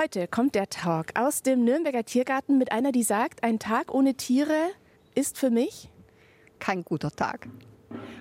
Heute kommt der Talk aus dem Nürnberger Tiergarten mit einer, die sagt, ein Tag ohne Tiere ist für mich kein guter Tag.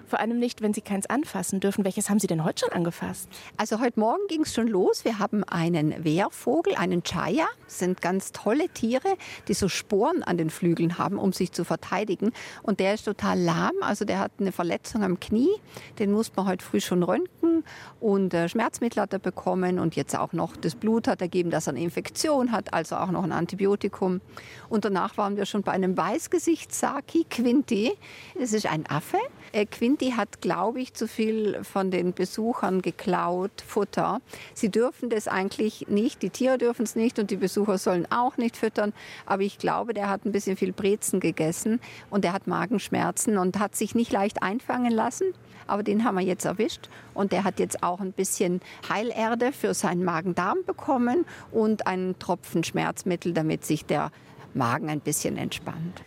Vor allem nicht, wenn Sie keins anfassen dürfen. Welches haben Sie denn heute schon angefasst? Also heute Morgen ging es schon los. Wir haben einen Wehrvogel, einen Chaya. Das sind ganz tolle Tiere, die so Sporen an den Flügeln haben, um sich zu verteidigen. Und der ist total lahm. Also der hat eine Verletzung am Knie. Den muss man heute früh schon röntgen. Und äh, Schmerzmittel hat er bekommen. Und jetzt auch noch das Blut hat ergeben, dass er eine Infektion hat. Also auch noch ein Antibiotikum. Und danach waren wir schon bei einem Weißgesicht-Saki Quinti. Das ist ein Affe. Äh, Quinty hat, glaube ich, zu viel von den Besuchern geklaut, Futter. Sie dürfen das eigentlich nicht, die Tiere dürfen es nicht und die Besucher sollen auch nicht füttern. Aber ich glaube, der hat ein bisschen viel Brezen gegessen und der hat Magenschmerzen und hat sich nicht leicht einfangen lassen. Aber den haben wir jetzt erwischt und der hat jetzt auch ein bisschen Heilerde für seinen Magen-Darm bekommen und einen Tropfen Schmerzmittel, damit sich der Magen ein bisschen entspannt.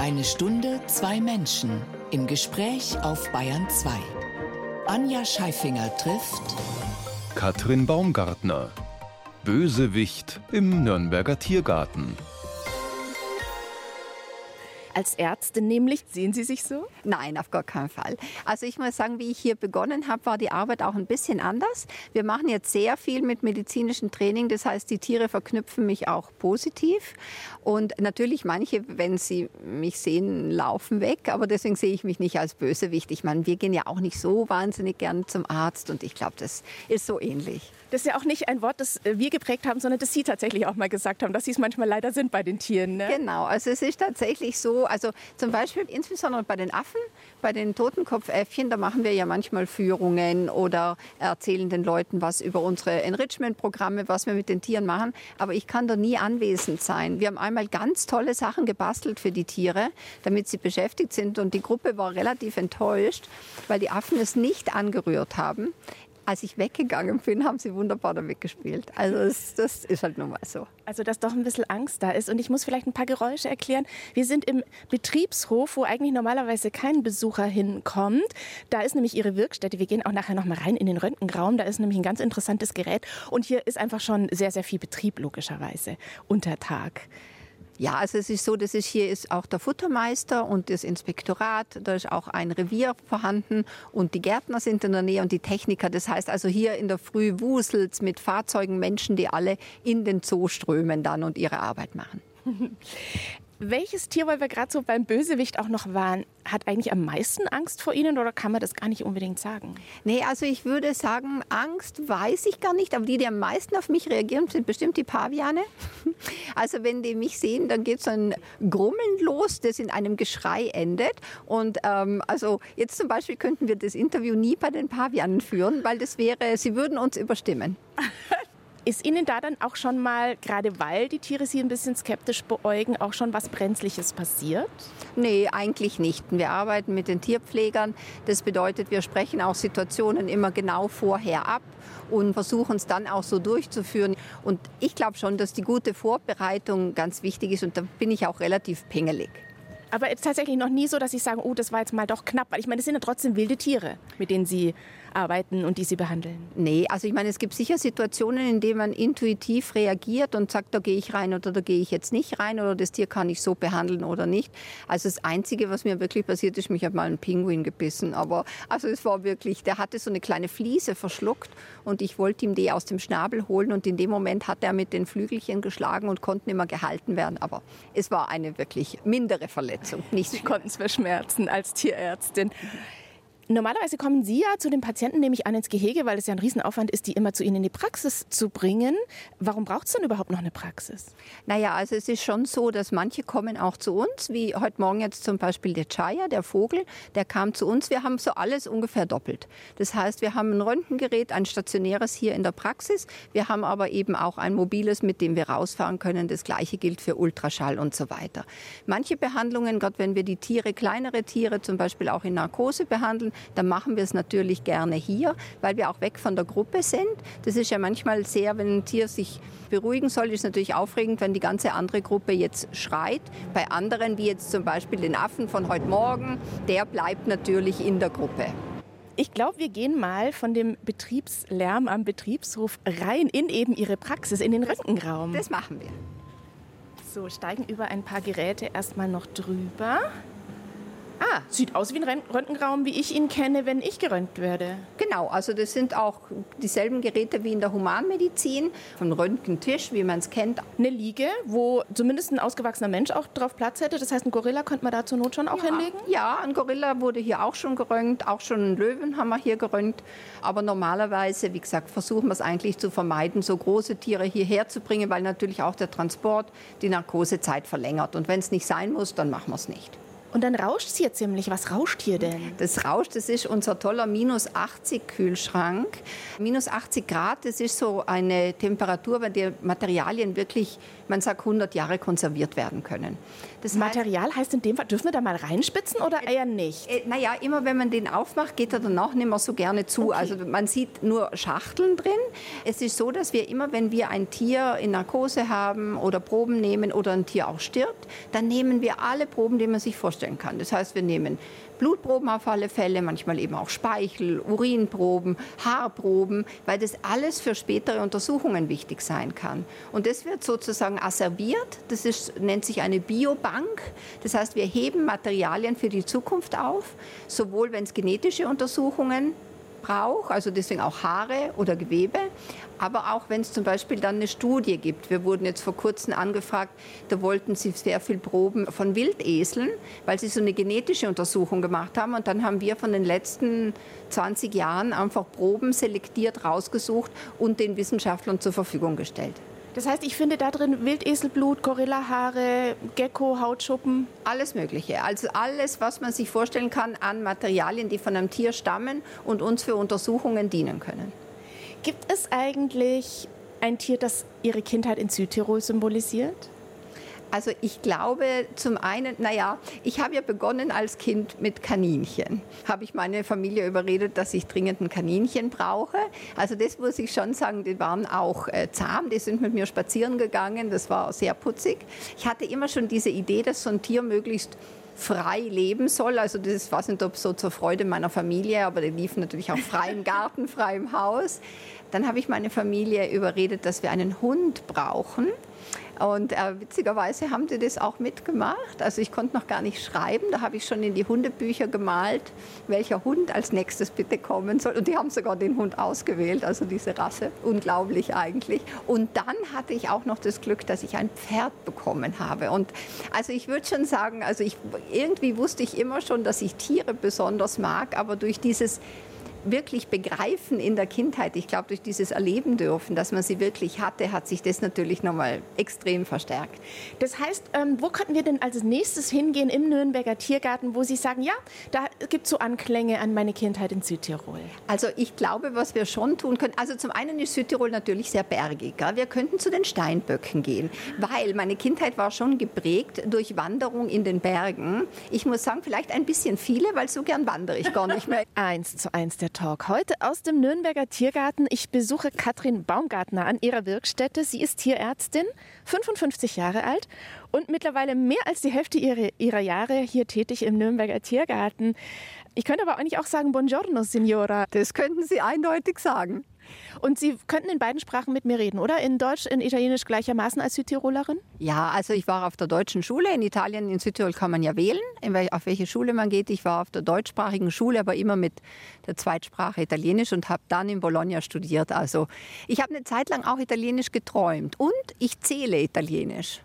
Eine Stunde, zwei Menschen im Gespräch auf Bayern 2. Anja Scheifinger trifft Katrin Baumgartner. Bösewicht im Nürnberger Tiergarten. Als Ärztin nämlich, sehen Sie sich so? Nein, auf gar keinen Fall. Also ich muss sagen, wie ich hier begonnen habe, war die Arbeit auch ein bisschen anders. Wir machen jetzt sehr viel mit medizinischem Training, das heißt, die Tiere verknüpfen mich auch positiv. Und natürlich manche, wenn sie mich sehen, laufen weg, aber deswegen sehe ich mich nicht als Bösewicht. Ich meine, wir gehen ja auch nicht so wahnsinnig gern zum Arzt und ich glaube, das ist so ähnlich. Das ist ja auch nicht ein Wort, das wir geprägt haben, sondern das Sie tatsächlich auch mal gesagt haben, dass Sie es manchmal leider sind bei den Tieren. Ne? Genau, also es ist tatsächlich so, also zum Beispiel insbesondere bei den Affen, bei den Totenkopfäffchen, da machen wir ja manchmal Führungen oder erzählen den Leuten was über unsere Enrichment-Programme, was wir mit den Tieren machen. Aber ich kann da nie anwesend sein. Wir haben einmal ganz tolle Sachen gebastelt für die Tiere, damit sie beschäftigt sind. Und die Gruppe war relativ enttäuscht, weil die Affen es nicht angerührt haben als ich weggegangen bin, haben sie wunderbar damit gespielt. Also das, das, ist halt nun mal so. Also dass doch ein bisschen Angst da ist. Und ich muss vielleicht ein paar Geräusche erklären. Wir sind im Betriebshof, wo eigentlich normalerweise kein Besucher hinkommt. Da ist nämlich Ihre Wirkstätte. Wir gehen auch nachher noch mal rein in den Röntgenraum. Da ist nämlich ein ganz interessantes Gerät. Und hier ist einfach schon sehr, sehr viel Betrieb, logischerweise, unter Tag. Ja, also es ist so, dass es hier ist auch der Futtermeister und das Inspektorat, da ist auch ein Revier vorhanden und die Gärtner sind in der Nähe und die Techniker. Das heißt also hier in der Früh wuselt mit Fahrzeugen Menschen, die alle in den Zoo strömen dann und ihre Arbeit machen. Welches Tier, weil wir gerade so beim Bösewicht auch noch waren, hat eigentlich am meisten Angst vor Ihnen oder kann man das gar nicht unbedingt sagen? Nee, also ich würde sagen, Angst weiß ich gar nicht, aber die, die am meisten auf mich reagieren, sind bestimmt die Paviane. Also wenn die mich sehen, dann geht so ein Grummeln los, das in einem Geschrei endet. Und ähm, also jetzt zum Beispiel könnten wir das Interview nie bei den Pavianen führen, weil das wäre, sie würden uns überstimmen. Ist Ihnen da dann auch schon mal, gerade weil die Tiere Sie ein bisschen skeptisch beäugen, auch schon was Brenzliches passiert? Nee, eigentlich nicht. Wir arbeiten mit den Tierpflegern. Das bedeutet, wir sprechen auch Situationen immer genau vorher ab und versuchen es dann auch so durchzuführen. Und ich glaube schon, dass die gute Vorbereitung ganz wichtig ist und da bin ich auch relativ pingelig. Aber es ist tatsächlich noch nie so, dass ich sage, oh, das war jetzt mal doch knapp. Weil ich meine, das sind ja trotzdem wilde Tiere, mit denen Sie arbeiten und die Sie behandeln. Nee, also ich meine, es gibt sicher Situationen, in denen man intuitiv reagiert und sagt, da gehe ich rein oder da gehe ich jetzt nicht rein oder das Tier kann ich so behandeln oder nicht. Also das Einzige, was mir wirklich passiert ist, mich hat mal ein Pinguin gebissen. Aber also es war wirklich, der hatte so eine kleine Fliese verschluckt und ich wollte ihm die aus dem Schnabel holen und in dem Moment hat er mit den Flügelchen geschlagen und konnte nicht mehr gehalten werden. Aber es war eine wirklich mindere Verletzung. Nicht Sie konnten es verschmerzen als Tierärztin. Normalerweise kommen Sie ja zu den Patienten nämlich an ins Gehege, weil es ja ein Riesenaufwand ist, die immer zu Ihnen in die Praxis zu bringen. Warum braucht es denn überhaupt noch eine Praxis? Naja, also es ist schon so, dass manche kommen auch zu uns, wie heute Morgen jetzt zum Beispiel der Chaya, der Vogel, der kam zu uns. Wir haben so alles ungefähr doppelt. Das heißt, wir haben ein Röntgengerät, ein stationäres hier in der Praxis. Wir haben aber eben auch ein mobiles, mit dem wir rausfahren können. Das gleiche gilt für Ultraschall und so weiter. Manche Behandlungen, gerade wenn wir die Tiere, kleinere Tiere zum Beispiel auch in Narkose behandeln, dann machen wir es natürlich gerne hier, weil wir auch weg von der Gruppe sind. Das ist ja manchmal sehr, wenn ein Tier sich beruhigen soll, ist es natürlich aufregend, wenn die ganze andere Gruppe jetzt schreit. Bei anderen, wie jetzt zum Beispiel den Affen von heute Morgen, der bleibt natürlich in der Gruppe. Ich glaube, wir gehen mal von dem Betriebslärm am Betriebshof rein in eben Ihre Praxis, in den Röntgenraum. Das machen wir. So, steigen über ein paar Geräte erstmal noch drüber. Ah, sieht aus wie ein Röntgenraum, wie ich ihn kenne, wenn ich geröntgt werde. Genau, also das sind auch dieselben Geräte wie in der Humanmedizin. Ein Röntgentisch, wie man es kennt. Eine Liege, wo zumindest ein ausgewachsener Mensch auch drauf Platz hätte. Das heißt, ein Gorilla könnte man da zur Not schon auch ja, hinlegen? Ja, ein Gorilla wurde hier auch schon geröntgt. Auch schon einen Löwen haben wir hier geröntgt. Aber normalerweise, wie gesagt, versuchen wir es eigentlich zu vermeiden, so große Tiere hierher zu bringen, weil natürlich auch der Transport die Narkosezeit verlängert. Und wenn es nicht sein muss, dann machen wir es nicht. Und dann rauscht es hier ziemlich. Was rauscht hier denn? Das rauscht, das ist unser toller minus 80 Kühlschrank. Minus 80 Grad, das ist so eine Temperatur, bei der Materialien wirklich, man sagt, 100 Jahre konserviert werden können. Das Material heißt, heißt in dem Fall, dürfen wir da mal reinspitzen oder eher nicht? Äh, naja, immer wenn man den aufmacht, geht er danach nicht mehr so gerne zu. Okay. Also man sieht nur Schachteln drin. Es ist so, dass wir immer, wenn wir ein Tier in Narkose haben oder Proben nehmen oder ein Tier auch stirbt, dann nehmen wir alle Proben, die man sich vorstellt vorstellen kann. Das heißt, wir nehmen Blutproben auf alle Fälle, manchmal eben auch Speichel, Urinproben, Haarproben, weil das alles für spätere Untersuchungen wichtig sein kann. Und das wird sozusagen asserviert. Das ist, nennt sich eine Biobank. Das heißt, wir heben Materialien für die Zukunft auf, sowohl wenn es genetische Untersuchungen braucht, also deswegen auch Haare oder Gewebe, aber auch wenn es zum Beispiel dann eine Studie gibt. Wir wurden jetzt vor kurzem angefragt, da wollten sie sehr viel Proben von Wildeseln, weil sie so eine genetische Untersuchung gemacht haben und dann haben wir von den letzten 20 Jahren einfach Proben selektiert rausgesucht und den Wissenschaftlern zur Verfügung gestellt. Das heißt, ich finde da drin Wildeselblut, Gorillahaare, Gecko, Hautschuppen. Alles Mögliche. Also alles, was man sich vorstellen kann an Materialien, die von einem Tier stammen und uns für Untersuchungen dienen können. Gibt es eigentlich ein Tier, das Ihre Kindheit in Südtirol symbolisiert? Also ich glaube zum einen, naja, ich habe ja begonnen als Kind mit Kaninchen. Habe ich meine Familie überredet, dass ich dringend ein Kaninchen brauche. Also das muss ich schon sagen, die waren auch äh, zahm, die sind mit mir spazieren gegangen, das war sehr putzig. Ich hatte immer schon diese Idee, dass so ein Tier möglichst frei leben soll. Also das weiß nicht, ob so zur Freude meiner Familie, aber die liefen natürlich auch frei im Garten, frei im Haus. Dann habe ich meine Familie überredet, dass wir einen Hund brauchen. Und äh, witzigerweise haben die das auch mitgemacht. Also ich konnte noch gar nicht schreiben. Da habe ich schon in die Hundebücher gemalt, welcher Hund als nächstes bitte kommen soll. Und die haben sogar den Hund ausgewählt, also diese Rasse. Unglaublich eigentlich. Und dann hatte ich auch noch das Glück, dass ich ein Pferd bekommen habe. Und also ich würde schon sagen, also ich, irgendwie wusste ich immer schon, dass ich Tiere besonders mag, aber durch dieses wirklich begreifen in der Kindheit, ich glaube, durch dieses Erleben dürfen, dass man sie wirklich hatte, hat sich das natürlich nochmal extrem verstärkt. Das heißt, ähm, wo könnten wir denn als nächstes hingehen im Nürnberger Tiergarten, wo Sie sagen, ja, da gibt es so Anklänge an meine Kindheit in Südtirol? Also ich glaube, was wir schon tun können, also zum einen ist Südtirol natürlich sehr bergig. Ja? Wir könnten zu den Steinböcken gehen, weil meine Kindheit war schon geprägt durch Wanderung in den Bergen. Ich muss sagen, vielleicht ein bisschen viele, weil so gern wandere ich gar nicht mehr. eins zu eins der Talk. Heute aus dem Nürnberger Tiergarten. Ich besuche Katrin Baumgartner an ihrer Wirkstätte. Sie ist Tierärztin, 55 Jahre alt und mittlerweile mehr als die Hälfte ihrer, ihrer Jahre hier tätig im Nürnberger Tiergarten. Ich könnte aber eigentlich auch sagen Buongiorno, Signora. Das könnten Sie eindeutig sagen. Und Sie könnten in beiden Sprachen mit mir reden, oder? In Deutsch, in Italienisch gleichermaßen als Südtirolerin? Ja, also ich war auf der deutschen Schule. In Italien, in Südtirol kann man ja wählen, auf welche Schule man geht. Ich war auf der deutschsprachigen Schule, aber immer mit der Zweitsprache Italienisch und habe dann in Bologna studiert. Also ich habe eine Zeit lang auch Italienisch geträumt und ich zähle Italienisch.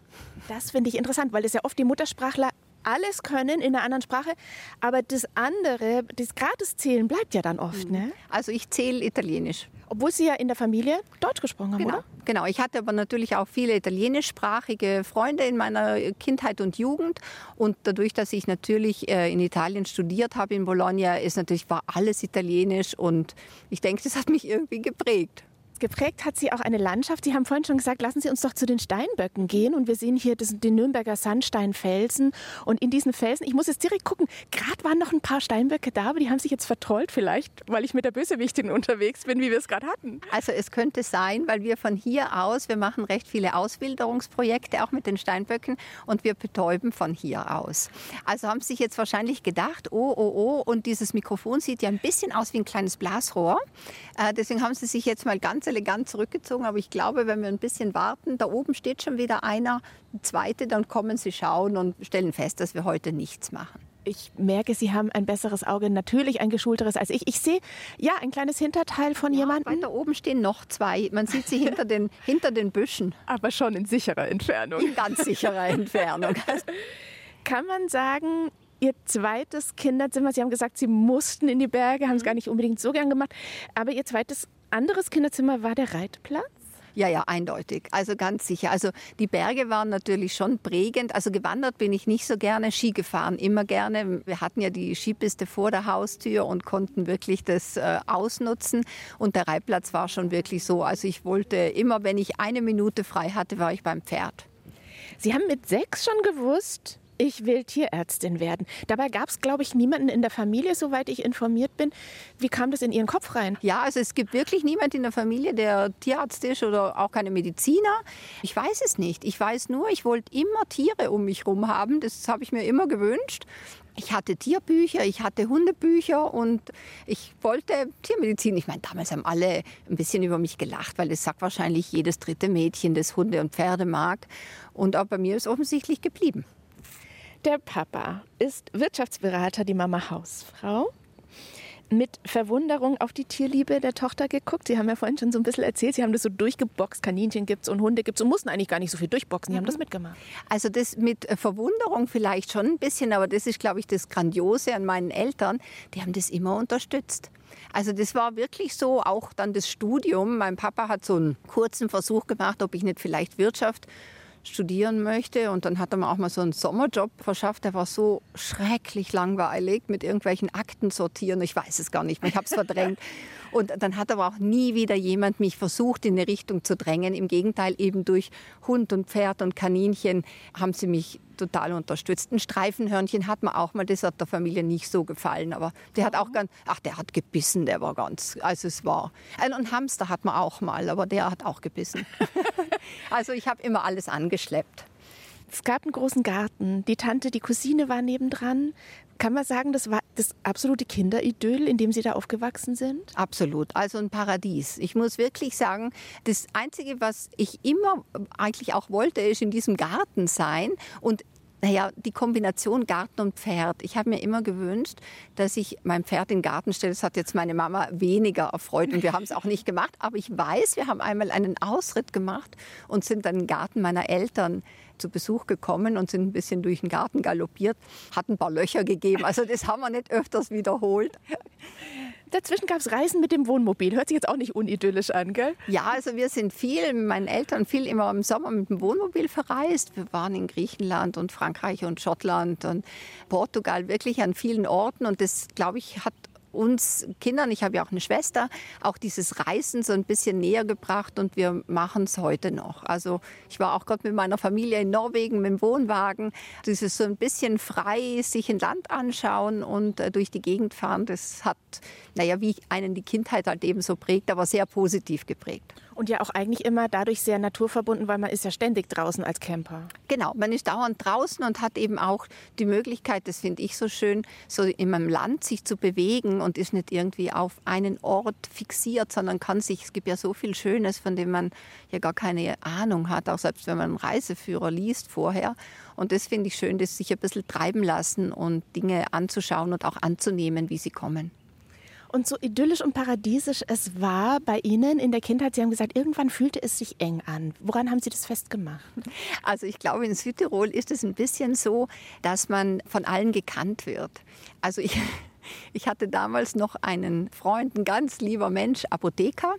Das finde ich interessant, weil das ja oft die Muttersprachler alles können in einer anderen Sprache, aber das andere, das Gratiszählen bleibt ja dann oft. Ne? Also ich zähle Italienisch. Obwohl Sie ja in der Familie Deutsch gesprochen haben, genau. oder? Genau, ich hatte aber natürlich auch viele italienischsprachige Freunde in meiner Kindheit und Jugend. Und dadurch, dass ich natürlich äh, in Italien studiert habe, in Bologna, ist natürlich war alles italienisch und ich denke, das hat mich irgendwie geprägt. Geprägt hat sie auch eine Landschaft. Sie haben vorhin schon gesagt, lassen Sie uns doch zu den Steinböcken gehen. Und wir sehen hier den Nürnberger Sandsteinfelsen. Und in diesen Felsen, ich muss jetzt direkt gucken, gerade waren noch ein paar Steinböcke da, aber die haben sich jetzt vertrollt vielleicht, weil ich mit der Bösewichtin unterwegs bin, wie wir es gerade hatten. Also es könnte sein, weil wir von hier aus, wir machen recht viele Auswilderungsprojekte, auch mit den Steinböcken, und wir betäuben von hier aus. Also haben Sie sich jetzt wahrscheinlich gedacht, oh, oh, oh, und dieses Mikrofon sieht ja ein bisschen aus wie ein kleines Blasrohr. Äh, deswegen haben Sie sich jetzt mal ganz elegant zurückgezogen. Aber ich glaube, wenn wir ein bisschen warten, da oben steht schon wieder einer, ein zweite, dann kommen Sie schauen und stellen fest, dass wir heute nichts machen. Ich merke, Sie haben ein besseres Auge, natürlich ein geschulteres als ich. Ich sehe ja ein kleines Hinterteil von ja, jemandem. Weiter oben stehen noch zwei. Man sieht sie hinter den, hinter den Büschen. Aber schon in sicherer Entfernung. In ganz sicherer Entfernung. Kann man sagen, Ihr zweites Kinderzimmer, Sie haben gesagt, Sie mussten in die Berge, haben es gar nicht unbedingt so gern gemacht, aber Ihr zweites anderes Kinderzimmer war der Reitplatz? Ja, ja, eindeutig. Also ganz sicher. Also die Berge waren natürlich schon prägend. Also gewandert bin ich nicht so gerne, Ski gefahren immer gerne. Wir hatten ja die Skipiste vor der Haustür und konnten wirklich das äh, ausnutzen. Und der Reitplatz war schon wirklich so. Also ich wollte immer, wenn ich eine Minute frei hatte, war ich beim Pferd. Sie haben mit sechs schon gewusst, ich will Tierärztin werden. Dabei gab es, glaube ich, niemanden in der Familie, soweit ich informiert bin. Wie kam das in Ihren Kopf rein? Ja, also es gibt wirklich niemanden in der Familie, der Tierarzt ist oder auch keine Mediziner. Ich weiß es nicht. Ich weiß nur, ich wollte immer Tiere um mich herum haben. Das habe ich mir immer gewünscht. Ich hatte Tierbücher, ich hatte Hundebücher und ich wollte Tiermedizin. Ich meine, damals haben alle ein bisschen über mich gelacht, weil das sagt wahrscheinlich jedes dritte Mädchen, das Hunde und Pferde mag. Und auch bei mir ist offensichtlich geblieben. Der Papa ist Wirtschaftsberater, die Mama Hausfrau. Mit Verwunderung auf die Tierliebe der Tochter geguckt. Sie haben ja vorhin schon so ein bisschen erzählt, Sie haben das so durchgeboxt. Kaninchen gibt es und Hunde gibt es und mussten eigentlich gar nicht so viel durchboxen. Sie haben das mitgemacht. Also das mit Verwunderung vielleicht schon ein bisschen, aber das ist, glaube ich, das Grandiose an meinen Eltern. Die haben das immer unterstützt. Also das war wirklich so, auch dann das Studium. Mein Papa hat so einen kurzen Versuch gemacht, ob ich nicht vielleicht Wirtschaft studieren möchte. Und dann hat er mir auch mal so einen Sommerjob verschafft. Der war so schrecklich langweilig mit irgendwelchen Akten sortieren. Ich weiß es gar nicht mehr, ich habe es verdrängt. Und dann hat aber auch nie wieder jemand mich versucht, in eine Richtung zu drängen. Im Gegenteil, eben durch Hund und Pferd und Kaninchen haben sie mich total unterstützt. Ein Streifenhörnchen hat mir auch mal, das hat der Familie nicht so gefallen, aber der hat auch ganz, ach, der hat gebissen, der war ganz, also es war. Ein Hamster hat man auch mal, aber der hat auch gebissen. also ich habe immer alles angeschleppt. Es gab einen großen Garten. Die Tante, die Cousine war nebendran. Kann man sagen, das war das absolute Kinderidyll, in dem Sie da aufgewachsen sind? Absolut, also ein Paradies. Ich muss wirklich sagen, das Einzige, was ich immer eigentlich auch wollte, ist in diesem Garten sein und naja, die Kombination Garten und Pferd. Ich habe mir immer gewünscht, dass ich mein Pferd in den Garten stelle. Das hat jetzt meine Mama weniger erfreut und wir haben es auch nicht gemacht. Aber ich weiß, wir haben einmal einen Ausritt gemacht und sind dann den Garten meiner Eltern zu Besuch gekommen und sind ein bisschen durch den Garten galoppiert. Hat ein paar Löcher gegeben. Also das haben wir nicht öfters wiederholt. Dazwischen gab es Reisen mit dem Wohnmobil. Hört sich jetzt auch nicht unidyllisch an, gell? Ja, also wir sind viel mit meinen Eltern viel immer im Sommer mit dem Wohnmobil verreist. Wir waren in Griechenland und Frankreich und Schottland und Portugal, wirklich an vielen Orten. Und das, glaube ich, hat uns Kindern, ich habe ja auch eine Schwester, auch dieses Reisen so ein bisschen näher gebracht und wir machen es heute noch. Also ich war auch gerade mit meiner Familie in Norwegen mit dem Wohnwagen. Dieses so ein bisschen frei sich ein Land anschauen und äh, durch die Gegend fahren, das hat, naja, wie einen die Kindheit halt eben so prägt, aber sehr positiv geprägt. Und ja auch eigentlich immer dadurch sehr naturverbunden, weil man ist ja ständig draußen als Camper. Genau, man ist dauernd draußen und hat eben auch die Möglichkeit, das finde ich so schön, so in meinem Land sich zu bewegen und ist nicht irgendwie auf einen Ort fixiert, sondern kann sich, es gibt ja so viel Schönes, von dem man ja gar keine Ahnung hat, auch selbst wenn man einen Reiseführer liest vorher. Und das finde ich schön, das sich ein bisschen treiben lassen und Dinge anzuschauen und auch anzunehmen, wie sie kommen. Und so idyllisch und paradiesisch es war bei Ihnen in der Kindheit, Sie haben gesagt, irgendwann fühlte es sich eng an. Woran haben Sie das festgemacht? Also ich glaube, in Südtirol ist es ein bisschen so, dass man von allen gekannt wird. Also ich, ich hatte damals noch einen Freund, ein ganz lieber Mensch, Apotheker.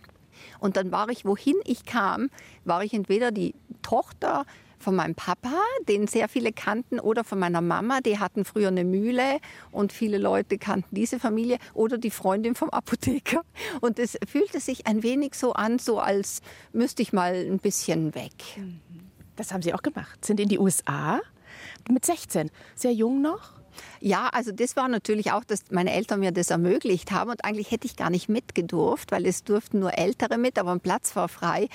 Und dann war ich, wohin ich kam, war ich entweder die Tochter von meinem Papa, den sehr viele kannten, oder von meiner Mama, die hatten früher eine Mühle und viele Leute kannten diese Familie, oder die Freundin vom Apotheker. Und es fühlte sich ein wenig so an, so als müsste ich mal ein bisschen weg. Das haben Sie auch gemacht. Sind in die USA mit 16, sehr jung noch. Ja, also das war natürlich auch, dass meine Eltern mir das ermöglicht haben und eigentlich hätte ich gar nicht mitgedurft, weil es durften nur Ältere mit, aber ein Platz war frei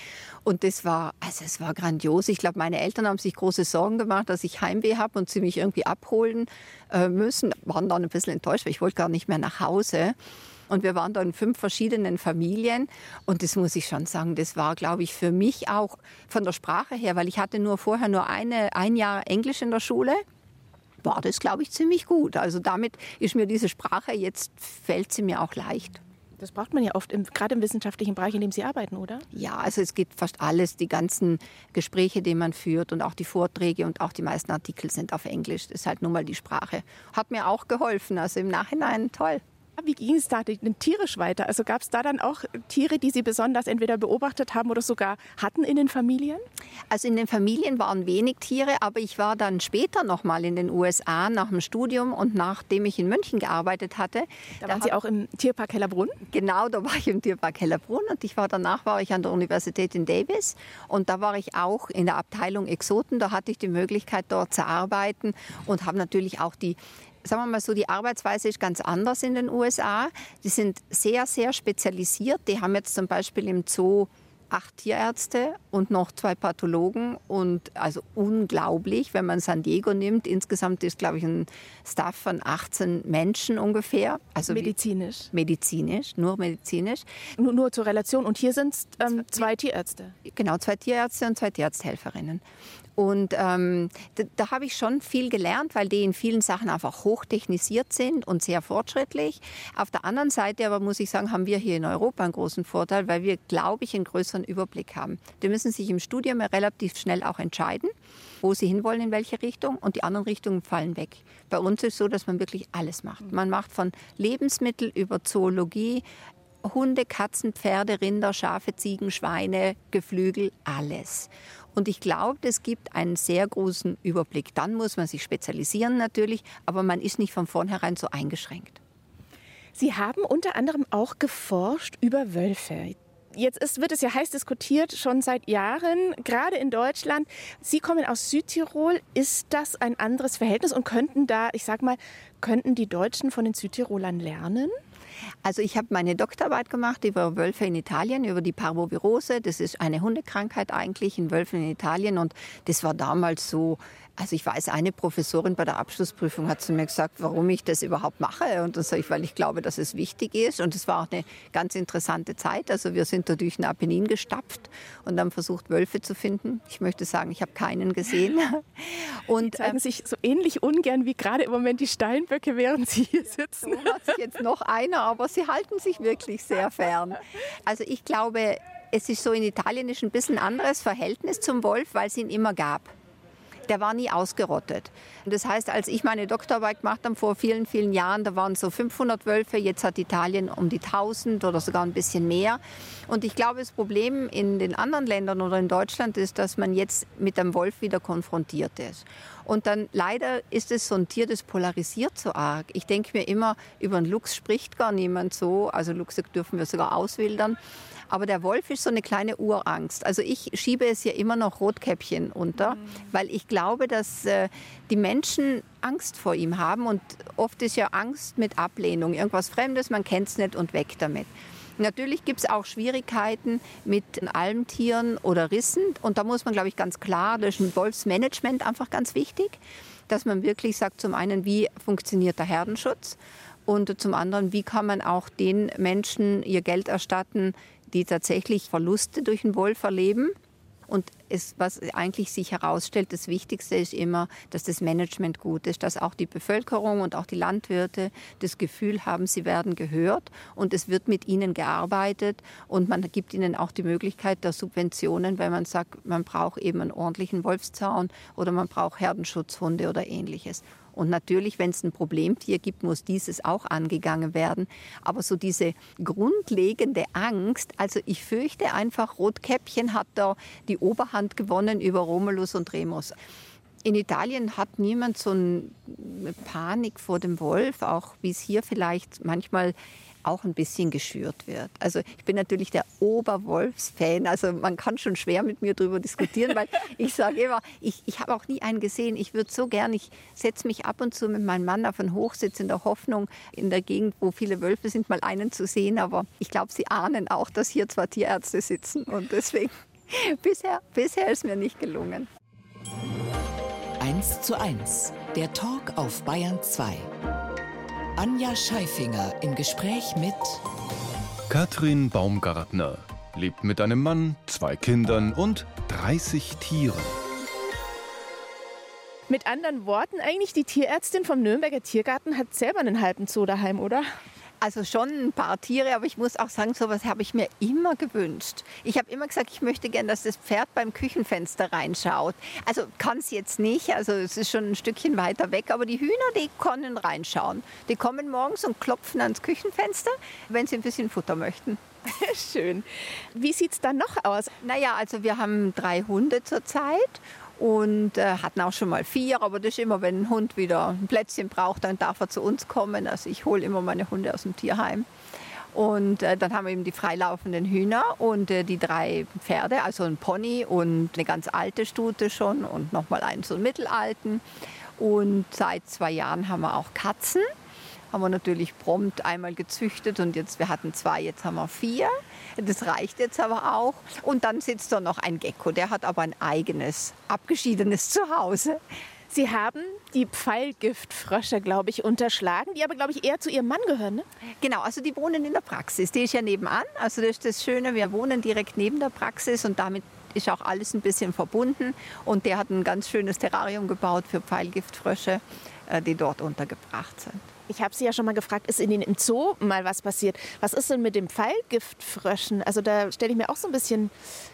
und das war, also es war grandios. Ich glaube, meine Eltern haben sich große Sorgen gemacht, dass ich Heimweh habe und sie mich irgendwie abholen äh, müssen. Waren dann ein bisschen enttäuscht, weil ich wollte gar nicht mehr nach Hause. Und wir waren da in fünf verschiedenen Familien. Und das muss ich schon sagen, das war, glaube ich, für mich auch von der Sprache her, weil ich hatte nur vorher nur eine, ein Jahr Englisch in der Schule war das, glaube ich, ziemlich gut. Also damit ist mir diese Sprache, jetzt fällt sie mir auch leicht. Das braucht man ja oft, im, gerade im wissenschaftlichen Bereich, in dem Sie arbeiten, oder? Ja, also es geht fast alles, die ganzen Gespräche, die man führt und auch die Vorträge und auch die meisten Artikel sind auf Englisch. Das ist halt nun mal die Sprache. Hat mir auch geholfen, also im Nachhinein toll. Wie ging es da denn tierisch weiter? Also gab es da dann auch Tiere, die Sie besonders entweder beobachtet haben oder sogar hatten in den Familien? Also in den Familien waren wenig Tiere, aber ich war dann später noch mal in den USA nach dem Studium und nachdem ich in München gearbeitet hatte. Da waren da Sie auch im Tierpark Hellerbrunn? Genau, da war ich im Tierpark Hellerbrunn und ich war danach war ich an der Universität in Davis und da war ich auch in der Abteilung Exoten. Da hatte ich die Möglichkeit dort zu arbeiten und habe natürlich auch die sagen wir mal so, die Arbeitsweise ist ganz anders in den USA. Die sind sehr, sehr spezialisiert. Die haben jetzt zum Beispiel im Zoo acht Tierärzte und noch zwei Pathologen und also unglaublich, wenn man San Diego nimmt. Insgesamt ist, glaube ich, ein Staff von 18 Menschen ungefähr. Also medizinisch. Medizinisch, nur medizinisch. Nur, nur zur Relation. Und hier sind es ähm, zwei Tierärzte. Genau, zwei Tierärzte und zwei Tierarzthelferinnen. Und ähm, da, da habe ich schon viel gelernt, weil die in vielen Sachen einfach hochtechnisiert sind und sehr fortschrittlich. Auf der anderen Seite aber muss ich sagen, haben wir hier in Europa einen großen Vorteil, weil wir, glaube ich, einen größeren Überblick haben. Die müssen sich im Studium relativ schnell auch entscheiden, wo sie hinwollen, in welche Richtung. Und die anderen Richtungen fallen weg. Bei uns ist es so, dass man wirklich alles macht. Man macht von Lebensmittel über Zoologie, Hunde, Katzen, Pferde, Rinder, Schafe, Ziegen, Schweine, Geflügel, alles. Und ich glaube, es gibt einen sehr großen Überblick. Dann muss man sich spezialisieren natürlich, aber man ist nicht von vornherein so eingeschränkt. Sie haben unter anderem auch geforscht über Wölfe. Jetzt ist, wird es ja heiß diskutiert, schon seit Jahren, gerade in Deutschland. Sie kommen aus Südtirol. Ist das ein anderes Verhältnis und könnten da, ich sag mal, könnten die Deutschen von den Südtirolern lernen? Also ich habe meine Doktorarbeit gemacht über Wölfe in Italien, über die Parvovirose. Das ist eine Hundekrankheit eigentlich in Wölfen in Italien und das war damals so also ich weiß, eine Professorin bei der Abschlussprüfung hat zu mir gesagt, warum ich das überhaupt mache. Und dann sage ich, weil ich glaube, dass es wichtig ist. Und es war auch eine ganz interessante Zeit. Also wir sind da durch den Apennin gestapft und haben versucht, Wölfe zu finden. Ich möchte sagen, ich habe keinen gesehen. Und, die zeigen ähm, sich so ähnlich ungern wie gerade im Moment die Steinböcke, während sie hier sitzen. So hat jetzt noch einer, aber sie halten sich wirklich sehr fern. Also ich glaube, es ist so in Italien ist ein bisschen anderes Verhältnis zum Wolf, weil es ihn immer gab der war nie ausgerottet. Das heißt, als ich meine Doktorarbeit gemacht habe vor vielen, vielen Jahren, da waren so 500 Wölfe, jetzt hat Italien um die 1000 oder sogar ein bisschen mehr. Und ich glaube, das Problem in den anderen Ländern oder in Deutschland ist, dass man jetzt mit dem Wolf wieder konfrontiert ist. Und dann leider ist es so ein Tier, das polarisiert so arg. Ich denke mir immer, über einen Luchs spricht gar niemand so. Also Luchse dürfen wir sogar auswildern. Aber der Wolf ist so eine kleine Urangst. Also ich schiebe es ja immer noch Rotkäppchen unter, mhm. weil ich glaube, dass äh, die Menschen Angst vor ihm haben. Und oft ist ja Angst mit Ablehnung. Irgendwas Fremdes, man kennt es nicht und weg damit. Natürlich gibt es auch Schwierigkeiten mit Almtieren oder Rissen. Und da muss man, glaube ich, ganz klar, das ist ein Wolfsmanagement einfach ganz wichtig, dass man wirklich sagt, zum einen, wie funktioniert der Herdenschutz? Und zum anderen, wie kann man auch den Menschen ihr Geld erstatten, die tatsächlich Verluste durch den Wolf erleben. Und es, was eigentlich sich herausstellt, das Wichtigste ist immer, dass das Management gut ist, dass auch die Bevölkerung und auch die Landwirte das Gefühl haben, sie werden gehört und es wird mit ihnen gearbeitet und man gibt ihnen auch die Möglichkeit der Subventionen, weil man sagt, man braucht eben einen ordentlichen Wolfszaun oder man braucht Herdenschutzhunde oder ähnliches. Und natürlich, wenn es ein Problemtier gibt, muss dieses auch angegangen werden. Aber so diese grundlegende Angst, also ich fürchte einfach, Rotkäppchen hat da die Oberhand gewonnen über Romulus und Remus. In Italien hat niemand so eine Panik vor dem Wolf, auch wie es hier vielleicht manchmal auch ein bisschen geschürt wird. Also ich bin natürlich der Oberwolfs-Fan. Also man kann schon schwer mit mir darüber diskutieren, weil ich sage immer, ich, ich habe auch nie einen gesehen. Ich würde so gern, ich setze mich ab und zu mit meinem Mann auf einen Hochsitz in der Hoffnung, in der Gegend, wo viele Wölfe sind, mal einen zu sehen. Aber ich glaube, sie ahnen auch, dass hier zwar Tierärzte sitzen und deswegen bisher, bisher ist mir nicht gelungen. 1 zu 1, der Talk auf Bayern 2. Anja Scheifinger im Gespräch mit Katrin Baumgartner lebt mit einem Mann, zwei Kindern und 30 Tieren. Mit anderen Worten, eigentlich die Tierärztin vom Nürnberger Tiergarten hat selber einen halben Zoo daheim, oder? Also schon ein paar Tiere, aber ich muss auch sagen, sowas habe ich mir immer gewünscht. Ich habe immer gesagt, ich möchte gern, dass das Pferd beim Küchenfenster reinschaut. Also kann es jetzt nicht, also es ist schon ein Stückchen weiter weg, aber die Hühner, die können reinschauen. Die kommen morgens und klopfen ans Küchenfenster, wenn sie ein bisschen Futter möchten. Schön. Wie sieht es dann noch aus? Naja, also wir haben drei Hunde zurzeit und äh, hatten auch schon mal vier, aber das ist immer, wenn ein Hund wieder ein Plätzchen braucht, dann darf er zu uns kommen. Also ich hole immer meine Hunde aus dem Tierheim. Und äh, dann haben wir eben die freilaufenden Hühner und äh, die drei Pferde, also ein Pony und eine ganz alte Stute schon und nochmal einen so einen mittelalten. Und seit zwei Jahren haben wir auch Katzen haben wir natürlich prompt einmal gezüchtet und jetzt, wir hatten zwei, jetzt haben wir vier. Das reicht jetzt aber auch. Und dann sitzt da noch ein Gecko, der hat aber ein eigenes, abgeschiedenes Zuhause. Sie haben die Pfeilgiftfrösche, glaube ich, unterschlagen, die aber, glaube ich, eher zu Ihrem Mann gehören. Ne? Genau, also die wohnen in der Praxis. Die ist ja nebenan. Also das ist das Schöne, wir wohnen direkt neben der Praxis und damit ist auch alles ein bisschen verbunden. Und der hat ein ganz schönes Terrarium gebaut für Pfeilgiftfrösche, äh, die dort untergebracht sind. Ich habe Sie ja schon mal gefragt, ist in im Zoo mal was passiert? Was ist denn mit den Pfeilgiftfröschen? Also da stelle ich mir auch so ein bisschen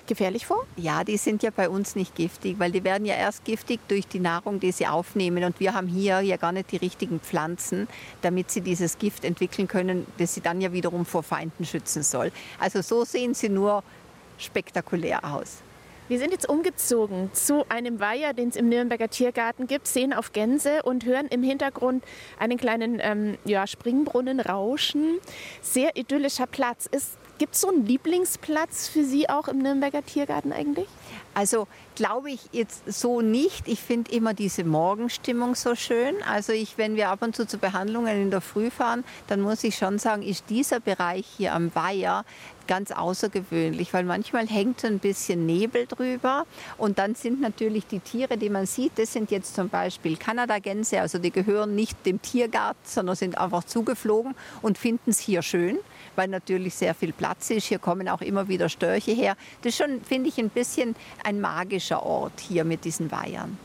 gefährlich vor. Ja, die sind ja bei uns nicht giftig, weil die werden ja erst giftig durch die Nahrung, die sie aufnehmen. Und wir haben hier ja gar nicht die richtigen Pflanzen, damit sie dieses Gift entwickeln können, das sie dann ja wiederum vor Feinden schützen soll. Also so sehen sie nur spektakulär aus. Wir sind jetzt umgezogen zu einem Weiher, den es im Nürnberger Tiergarten gibt, sehen auf Gänse und hören im Hintergrund einen kleinen ähm, ja, Springbrunnen rauschen. Sehr idyllischer Platz. Gibt es so einen Lieblingsplatz für Sie auch im Nürnberger Tiergarten eigentlich? Also glaube ich jetzt so nicht. Ich finde immer diese Morgenstimmung so schön. Also ich, wenn wir ab und zu zu Behandlungen in der Früh fahren, dann muss ich schon sagen, ist dieser Bereich hier am Weiher ganz außergewöhnlich, weil manchmal hängt ein bisschen Nebel drüber und dann sind natürlich die Tiere, die man sieht, das sind jetzt zum Beispiel Kanadagänse, also die gehören nicht dem Tiergarten, sondern sind einfach zugeflogen und finden es hier schön weil natürlich sehr viel Platz ist. Hier kommen auch immer wieder Störche her. Das ist schon, finde ich, ein bisschen ein magischer Ort hier mit diesen Weihern.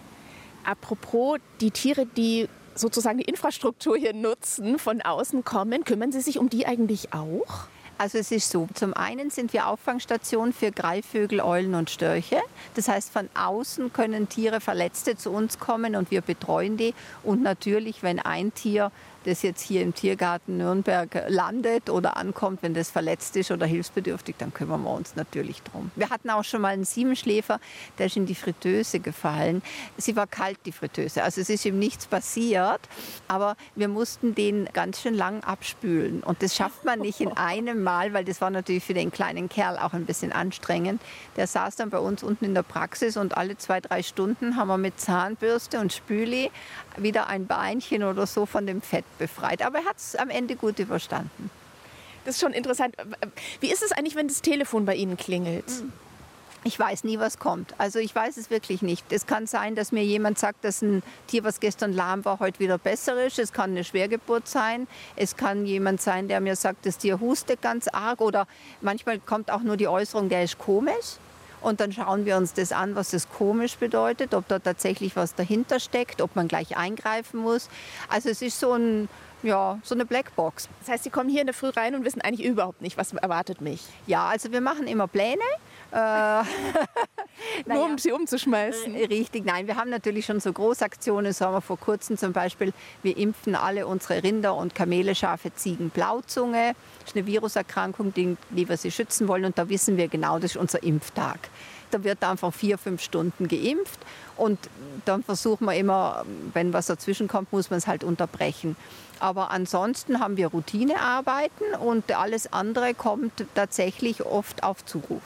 Apropos die Tiere, die sozusagen die Infrastruktur hier nutzen, von außen kommen, kümmern Sie sich um die eigentlich auch? Also es ist so, zum einen sind wir Auffangstation für Greifvögel, Eulen und Störche. Das heißt, von außen können Tiere Verletzte zu uns kommen und wir betreuen die. Und natürlich, wenn ein Tier das jetzt hier im Tiergarten Nürnberg landet oder ankommt, wenn das verletzt ist oder hilfsbedürftig, dann kümmern wir uns natürlich drum. Wir hatten auch schon mal einen Siebenschläfer, der ist in die Fritteuse gefallen. Sie war kalt, die Fritteuse, also es ist ihm nichts passiert, aber wir mussten den ganz schön lang abspülen und das schafft man nicht in einem Mal, weil das war natürlich für den kleinen Kerl auch ein bisschen anstrengend. Der saß dann bei uns unten in der Praxis und alle zwei, drei Stunden haben wir mit Zahnbürste und Spüli wieder ein Beinchen oder so von dem Fett befreit. Aber er hat es am Ende gut überstanden. Das ist schon interessant. Wie ist es eigentlich, wenn das Telefon bei Ihnen klingelt? Hm. Ich weiß nie, was kommt. Also ich weiß es wirklich nicht. Es kann sein, dass mir jemand sagt, dass ein Tier, was gestern lahm war, heute wieder besser ist. Es kann eine Schwergeburt sein. Es kann jemand sein, der mir sagt, das Tier hustet ganz arg. Oder manchmal kommt auch nur die Äußerung, der ist komisch. Und dann schauen wir uns das an, was das komisch bedeutet, ob da tatsächlich was dahinter steckt, ob man gleich eingreifen muss. Also es ist so, ein, ja, so eine Blackbox. Das heißt, Sie kommen hier in der Früh rein und wissen eigentlich überhaupt nicht, was erwartet mich. Ja, also wir machen immer Pläne. Äh, Nur naja. um sie umzuschmeißen. Äh, richtig, nein, wir haben natürlich schon so Großaktionen, so haben wir vor kurzem zum Beispiel, wir impfen alle unsere Rinder und Kamele, Schafe, Ziegen Blauzunge. Das ist eine Viruserkrankung, die, die wir sie schützen wollen und da wissen wir genau, das ist unser Impftag. Da wird einfach vier, fünf Stunden geimpft und dann versuchen wir immer, wenn was dazwischen kommt, muss man es halt unterbrechen. Aber ansonsten haben wir Routinearbeiten und alles andere kommt tatsächlich oft auf Zuruf.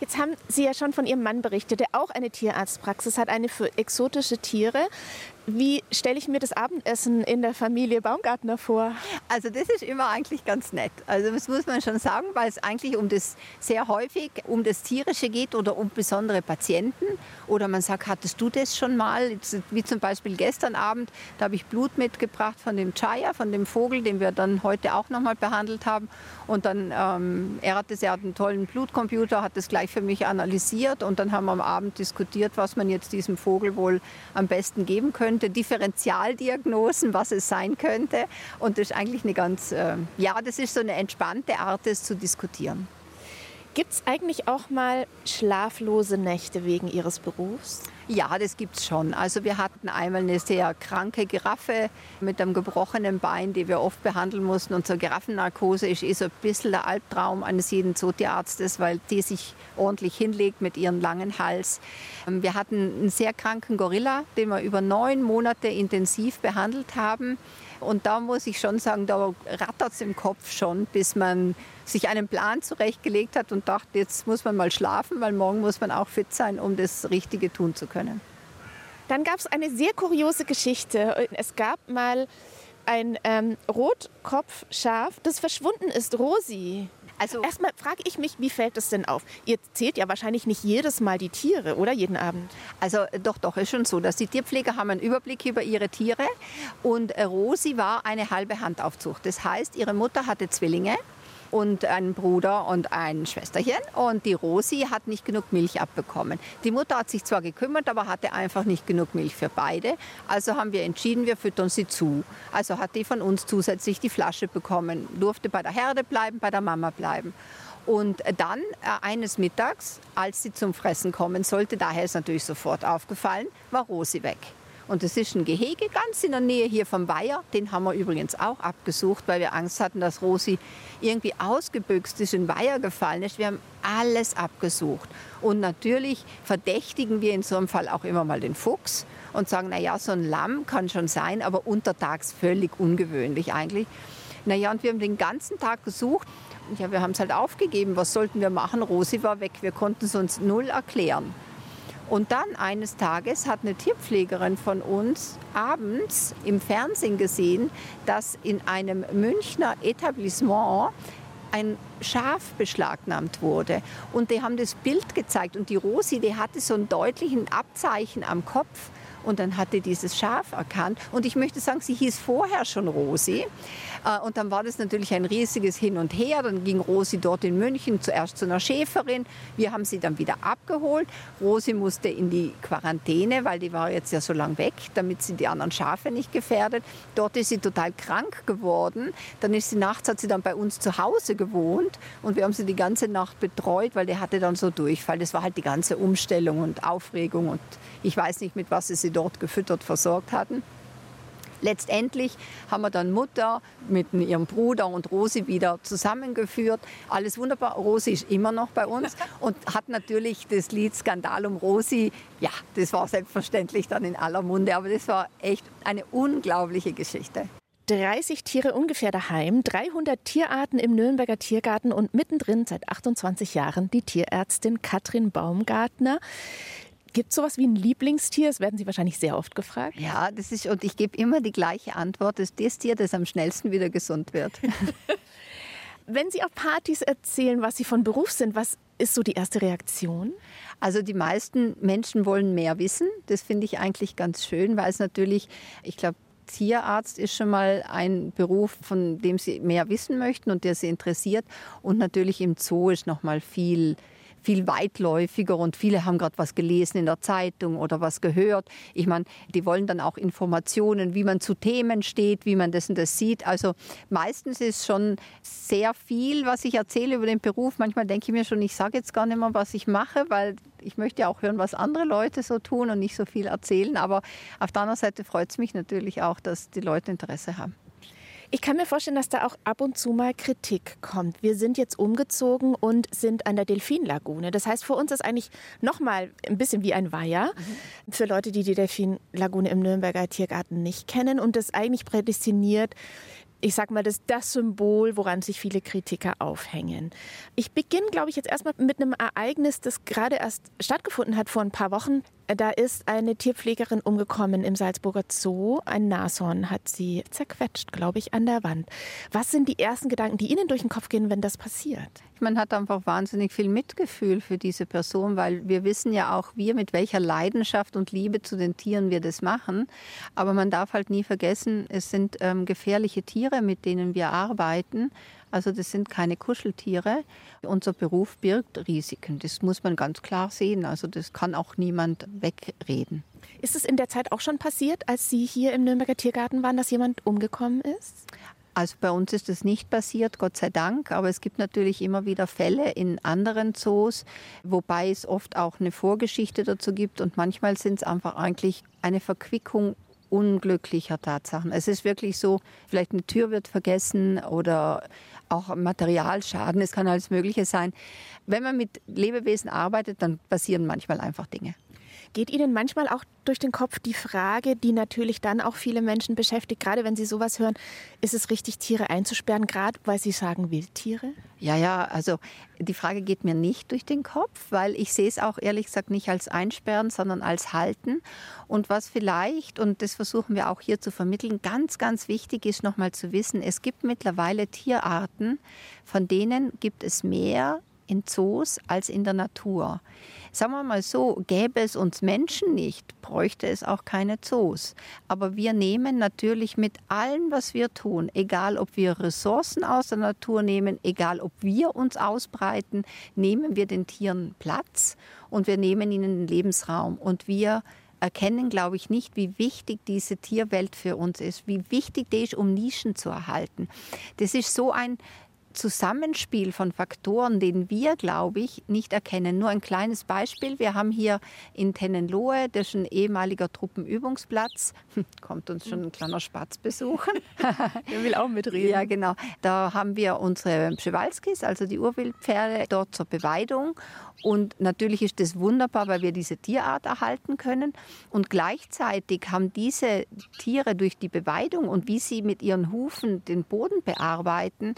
Jetzt haben Sie ja schon von Ihrem Mann berichtet, der auch eine Tierarztpraxis hat, eine für exotische Tiere. Wie stelle ich mir das Abendessen in der Familie Baumgartner vor? Also das ist immer eigentlich ganz nett. Also das muss man schon sagen, weil es eigentlich um das sehr häufig um das Tierische geht oder um besondere Patienten. Oder man sagt, hattest du das schon mal? Wie zum Beispiel gestern Abend, da habe ich Blut mitgebracht von dem Chaya, von dem Vogel, den wir dann heute auch noch mal behandelt haben. Und dann, ähm, er hat das, er hat einen tollen Blutcomputer, hat das gleich für mich analysiert und dann haben wir am Abend diskutiert, was man jetzt diesem Vogel wohl am besten geben könnte könnte, Differentialdiagnosen, was es sein könnte. Und das ist eigentlich eine ganz, äh, ja, das ist so eine entspannte Art, das zu diskutieren. Gibt es eigentlich auch mal schlaflose Nächte wegen Ihres Berufs? Ja, das gibt es schon. Also wir hatten einmal eine sehr kranke Giraffe mit einem gebrochenen Bein, die wir oft behandeln mussten. Und so Giraffennarkose ist eh so ein bisschen der Albtraum eines jeden Zootierarztes, weil die sich ordentlich hinlegt mit ihrem langen Hals. Ähm, wir hatten einen sehr kranken Gorilla, den wir über neun Monate intensiv behandelt haben. Und da muss ich schon sagen, da rattert es im Kopf schon, bis man sich einen Plan zurechtgelegt hat und dachte, jetzt muss man mal schlafen, weil morgen muss man auch fit sein, um das Richtige tun zu können. Dann gab es eine sehr kuriose Geschichte. Es gab mal ein ähm, Rotkopfschaf, das verschwunden ist, Rosi. Also erstmal frage ich mich, wie fällt es denn auf? Ihr zählt ja wahrscheinlich nicht jedes Mal die Tiere, oder jeden Abend? Also äh, doch, doch, ist schon so, dass die Tierpfleger haben einen Überblick über ihre Tiere und äh, Rosi war eine halbe Handaufzucht. Das heißt, ihre Mutter hatte Zwillinge und einen Bruder und ein Schwesterchen. Und die Rosi hat nicht genug Milch abbekommen. Die Mutter hat sich zwar gekümmert, aber hatte einfach nicht genug Milch für beide. Also haben wir entschieden, wir füttern sie zu. Also hat die von uns zusätzlich die Flasche bekommen, durfte bei der Herde bleiben, bei der Mama bleiben. Und dann äh, eines Mittags, als sie zum Fressen kommen sollte, daher ist natürlich sofort aufgefallen, war Rosi weg. Und es ist ein Gehege ganz in der Nähe hier vom Weiher. Den haben wir übrigens auch abgesucht, weil wir Angst hatten, dass Rosi irgendwie ausgebüxt ist, in Weiher gefallen ist. Wir haben alles abgesucht. Und natürlich verdächtigen wir in so einem Fall auch immer mal den Fuchs und sagen, naja, so ein Lamm kann schon sein, aber untertags völlig ungewöhnlich eigentlich. Naja, und wir haben den ganzen Tag gesucht. Ja, wir haben es halt aufgegeben. Was sollten wir machen? Rosi war weg. Wir konnten es uns null erklären. Und dann eines Tages hat eine Tierpflegerin von uns abends im Fernsehen gesehen, dass in einem Münchner Etablissement ein Schaf beschlagnahmt wurde. Und die haben das Bild gezeigt. Und die Rosi, die hatte so einen deutlichen Abzeichen am Kopf. Und dann hatte dieses Schaf erkannt. Und ich möchte sagen, sie hieß vorher schon Rosi. Äh, und dann war das natürlich ein riesiges Hin und Her. Dann ging Rosi dort in München zuerst zu einer Schäferin. Wir haben sie dann wieder abgeholt. Rosi musste in die Quarantäne, weil die war jetzt ja so lang weg, damit sie die anderen Schafe nicht gefährdet. Dort ist sie total krank geworden. Dann ist sie nachts, hat sie dann bei uns zu Hause gewohnt und wir haben sie die ganze Nacht betreut, weil der hatte dann so Durchfall. Das war halt die ganze Umstellung und Aufregung und ich weiß nicht, mit was sie sie dort gefüttert versorgt hatten. Letztendlich haben wir dann Mutter mit ihrem Bruder und Rosi wieder zusammengeführt. Alles wunderbar. Rosi ist immer noch bei uns und hat natürlich das Lied Skandal um Rosi. Ja, das war selbstverständlich dann in aller Munde, aber das war echt eine unglaubliche Geschichte. 30 Tiere ungefähr daheim, 300 Tierarten im Nürnberger Tiergarten und mittendrin seit 28 Jahren die Tierärztin Katrin Baumgartner. Gibt es sowas wie ein Lieblingstier? Das werden Sie wahrscheinlich sehr oft gefragt. Ja, das ist, und ich gebe immer die gleiche Antwort. Das ist das Tier, das am schnellsten wieder gesund wird. Wenn Sie auf Partys erzählen, was Sie von Beruf sind, was ist so die erste Reaktion? Also die meisten Menschen wollen mehr wissen. Das finde ich eigentlich ganz schön, weil es natürlich, ich glaube, Tierarzt ist schon mal ein Beruf, von dem Sie mehr wissen möchten und der Sie interessiert. Und natürlich im Zoo ist noch mal viel viel weitläufiger und viele haben gerade was gelesen in der Zeitung oder was gehört. Ich meine, die wollen dann auch Informationen, wie man zu Themen steht, wie man das und das sieht. Also meistens ist schon sehr viel, was ich erzähle über den Beruf. Manchmal denke ich mir schon, ich sage jetzt gar nicht mehr, was ich mache, weil ich möchte ja auch hören, was andere Leute so tun und nicht so viel erzählen. Aber auf der anderen Seite freut es mich natürlich auch, dass die Leute Interesse haben. Ich kann mir vorstellen, dass da auch ab und zu mal Kritik kommt. Wir sind jetzt umgezogen und sind an der Delfinlagune. Das heißt, für uns ist eigentlich noch mal ein bisschen wie ein Weiher. Mhm. Für Leute, die die Delfinlagune im Nürnberger Tiergarten nicht kennen und das eigentlich prädestiniert ich sag mal, das das Symbol, woran sich viele Kritiker aufhängen. Ich beginne, glaube ich, jetzt erstmal mit einem Ereignis, das gerade erst stattgefunden hat vor ein paar Wochen. Da ist eine Tierpflegerin umgekommen im Salzburger Zoo. Ein Nashorn hat sie zerquetscht, glaube ich, an der Wand. Was sind die ersten Gedanken, die Ihnen durch den Kopf gehen, wenn das passiert? Man hat einfach wahnsinnig viel Mitgefühl für diese Person, weil wir wissen ja auch wir, mit welcher Leidenschaft und Liebe zu den Tieren wir das machen. Aber man darf halt nie vergessen, es sind ähm, gefährliche Tiere, mit denen wir arbeiten. Also das sind keine Kuscheltiere. Unser Beruf birgt Risiken. Das muss man ganz klar sehen. Also das kann auch niemand wegreden. Ist es in der Zeit auch schon passiert, als Sie hier im Nürnberger Tiergarten waren, dass jemand umgekommen ist? Also bei uns ist das nicht passiert, Gott sei Dank. Aber es gibt natürlich immer wieder Fälle in anderen Zoos, wobei es oft auch eine Vorgeschichte dazu gibt. Und manchmal sind es einfach eigentlich eine Verquickung unglücklicher Tatsachen. Es ist wirklich so, vielleicht eine Tür wird vergessen oder auch Materialschaden, es kann alles Mögliche sein. Wenn man mit Lebewesen arbeitet, dann passieren manchmal einfach Dinge. Geht Ihnen manchmal auch durch den Kopf die Frage, die natürlich dann auch viele Menschen beschäftigt, gerade wenn Sie sowas hören, ist es richtig, Tiere einzusperren, gerade weil Sie sagen Wildtiere? Ja, ja, also die Frage geht mir nicht durch den Kopf, weil ich sehe es auch ehrlich gesagt nicht als Einsperren, sondern als Halten. Und was vielleicht, und das versuchen wir auch hier zu vermitteln, ganz, ganz wichtig ist nochmal zu wissen, es gibt mittlerweile Tierarten, von denen gibt es mehr in Zoos als in der Natur. Sagen wir mal so, gäbe es uns Menschen nicht, bräuchte es auch keine Zoos. Aber wir nehmen natürlich mit allem, was wir tun, egal ob wir Ressourcen aus der Natur nehmen, egal ob wir uns ausbreiten, nehmen wir den Tieren Platz und wir nehmen ihnen den Lebensraum. Und wir erkennen, glaube ich, nicht, wie wichtig diese Tierwelt für uns ist, wie wichtig die ist, um Nischen zu erhalten. Das ist so ein Zusammenspiel von Faktoren, den wir, glaube ich, nicht erkennen. Nur ein kleines Beispiel. Wir haben hier in Tennenlohe, das ist ein ehemaliger Truppenübungsplatz, kommt uns schon ein kleiner Spatz besuchen. Der will auch mitreden. Ja, genau. Da haben wir unsere Przewalskis, also die Urwildpferde, dort zur Beweidung. Und natürlich ist das wunderbar, weil wir diese Tierart erhalten können. Und gleichzeitig haben diese Tiere durch die Beweidung und wie sie mit ihren Hufen den Boden bearbeiten,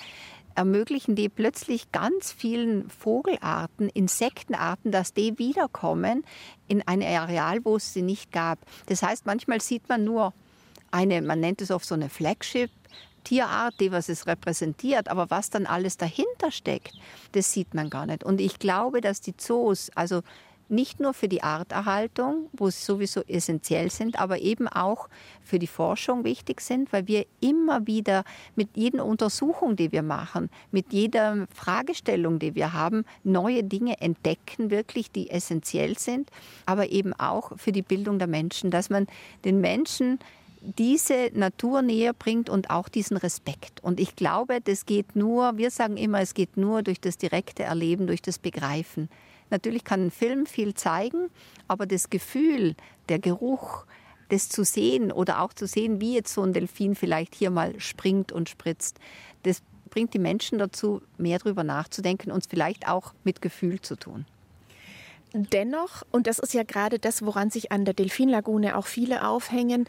ermöglichen die plötzlich ganz vielen Vogelarten, Insektenarten, dass die wiederkommen in ein Areal, wo es sie nicht gab. Das heißt, manchmal sieht man nur eine, man nennt es oft so eine Flagship, Tierart, die was es repräsentiert, aber was dann alles dahinter steckt, das sieht man gar nicht. Und ich glaube, dass die Zoos, also nicht nur für die Arterhaltung, wo sie sowieso essentiell sind, aber eben auch für die Forschung wichtig sind, weil wir immer wieder mit jeder Untersuchung, die wir machen, mit jeder Fragestellung, die wir haben, neue Dinge entdecken, wirklich, die essentiell sind, aber eben auch für die Bildung der Menschen, dass man den Menschen diese Natur näher bringt und auch diesen Respekt. Und ich glaube, das geht nur, wir sagen immer, es geht nur durch das direkte Erleben, durch das Begreifen. Natürlich kann ein Film viel zeigen, aber das Gefühl, der Geruch, das zu sehen oder auch zu sehen, wie jetzt so ein Delfin vielleicht hier mal springt und spritzt, das bringt die Menschen dazu, mehr darüber nachzudenken und vielleicht auch mit Gefühl zu tun. Dennoch, und das ist ja gerade das, woran sich an der Delfinlagune auch viele aufhängen,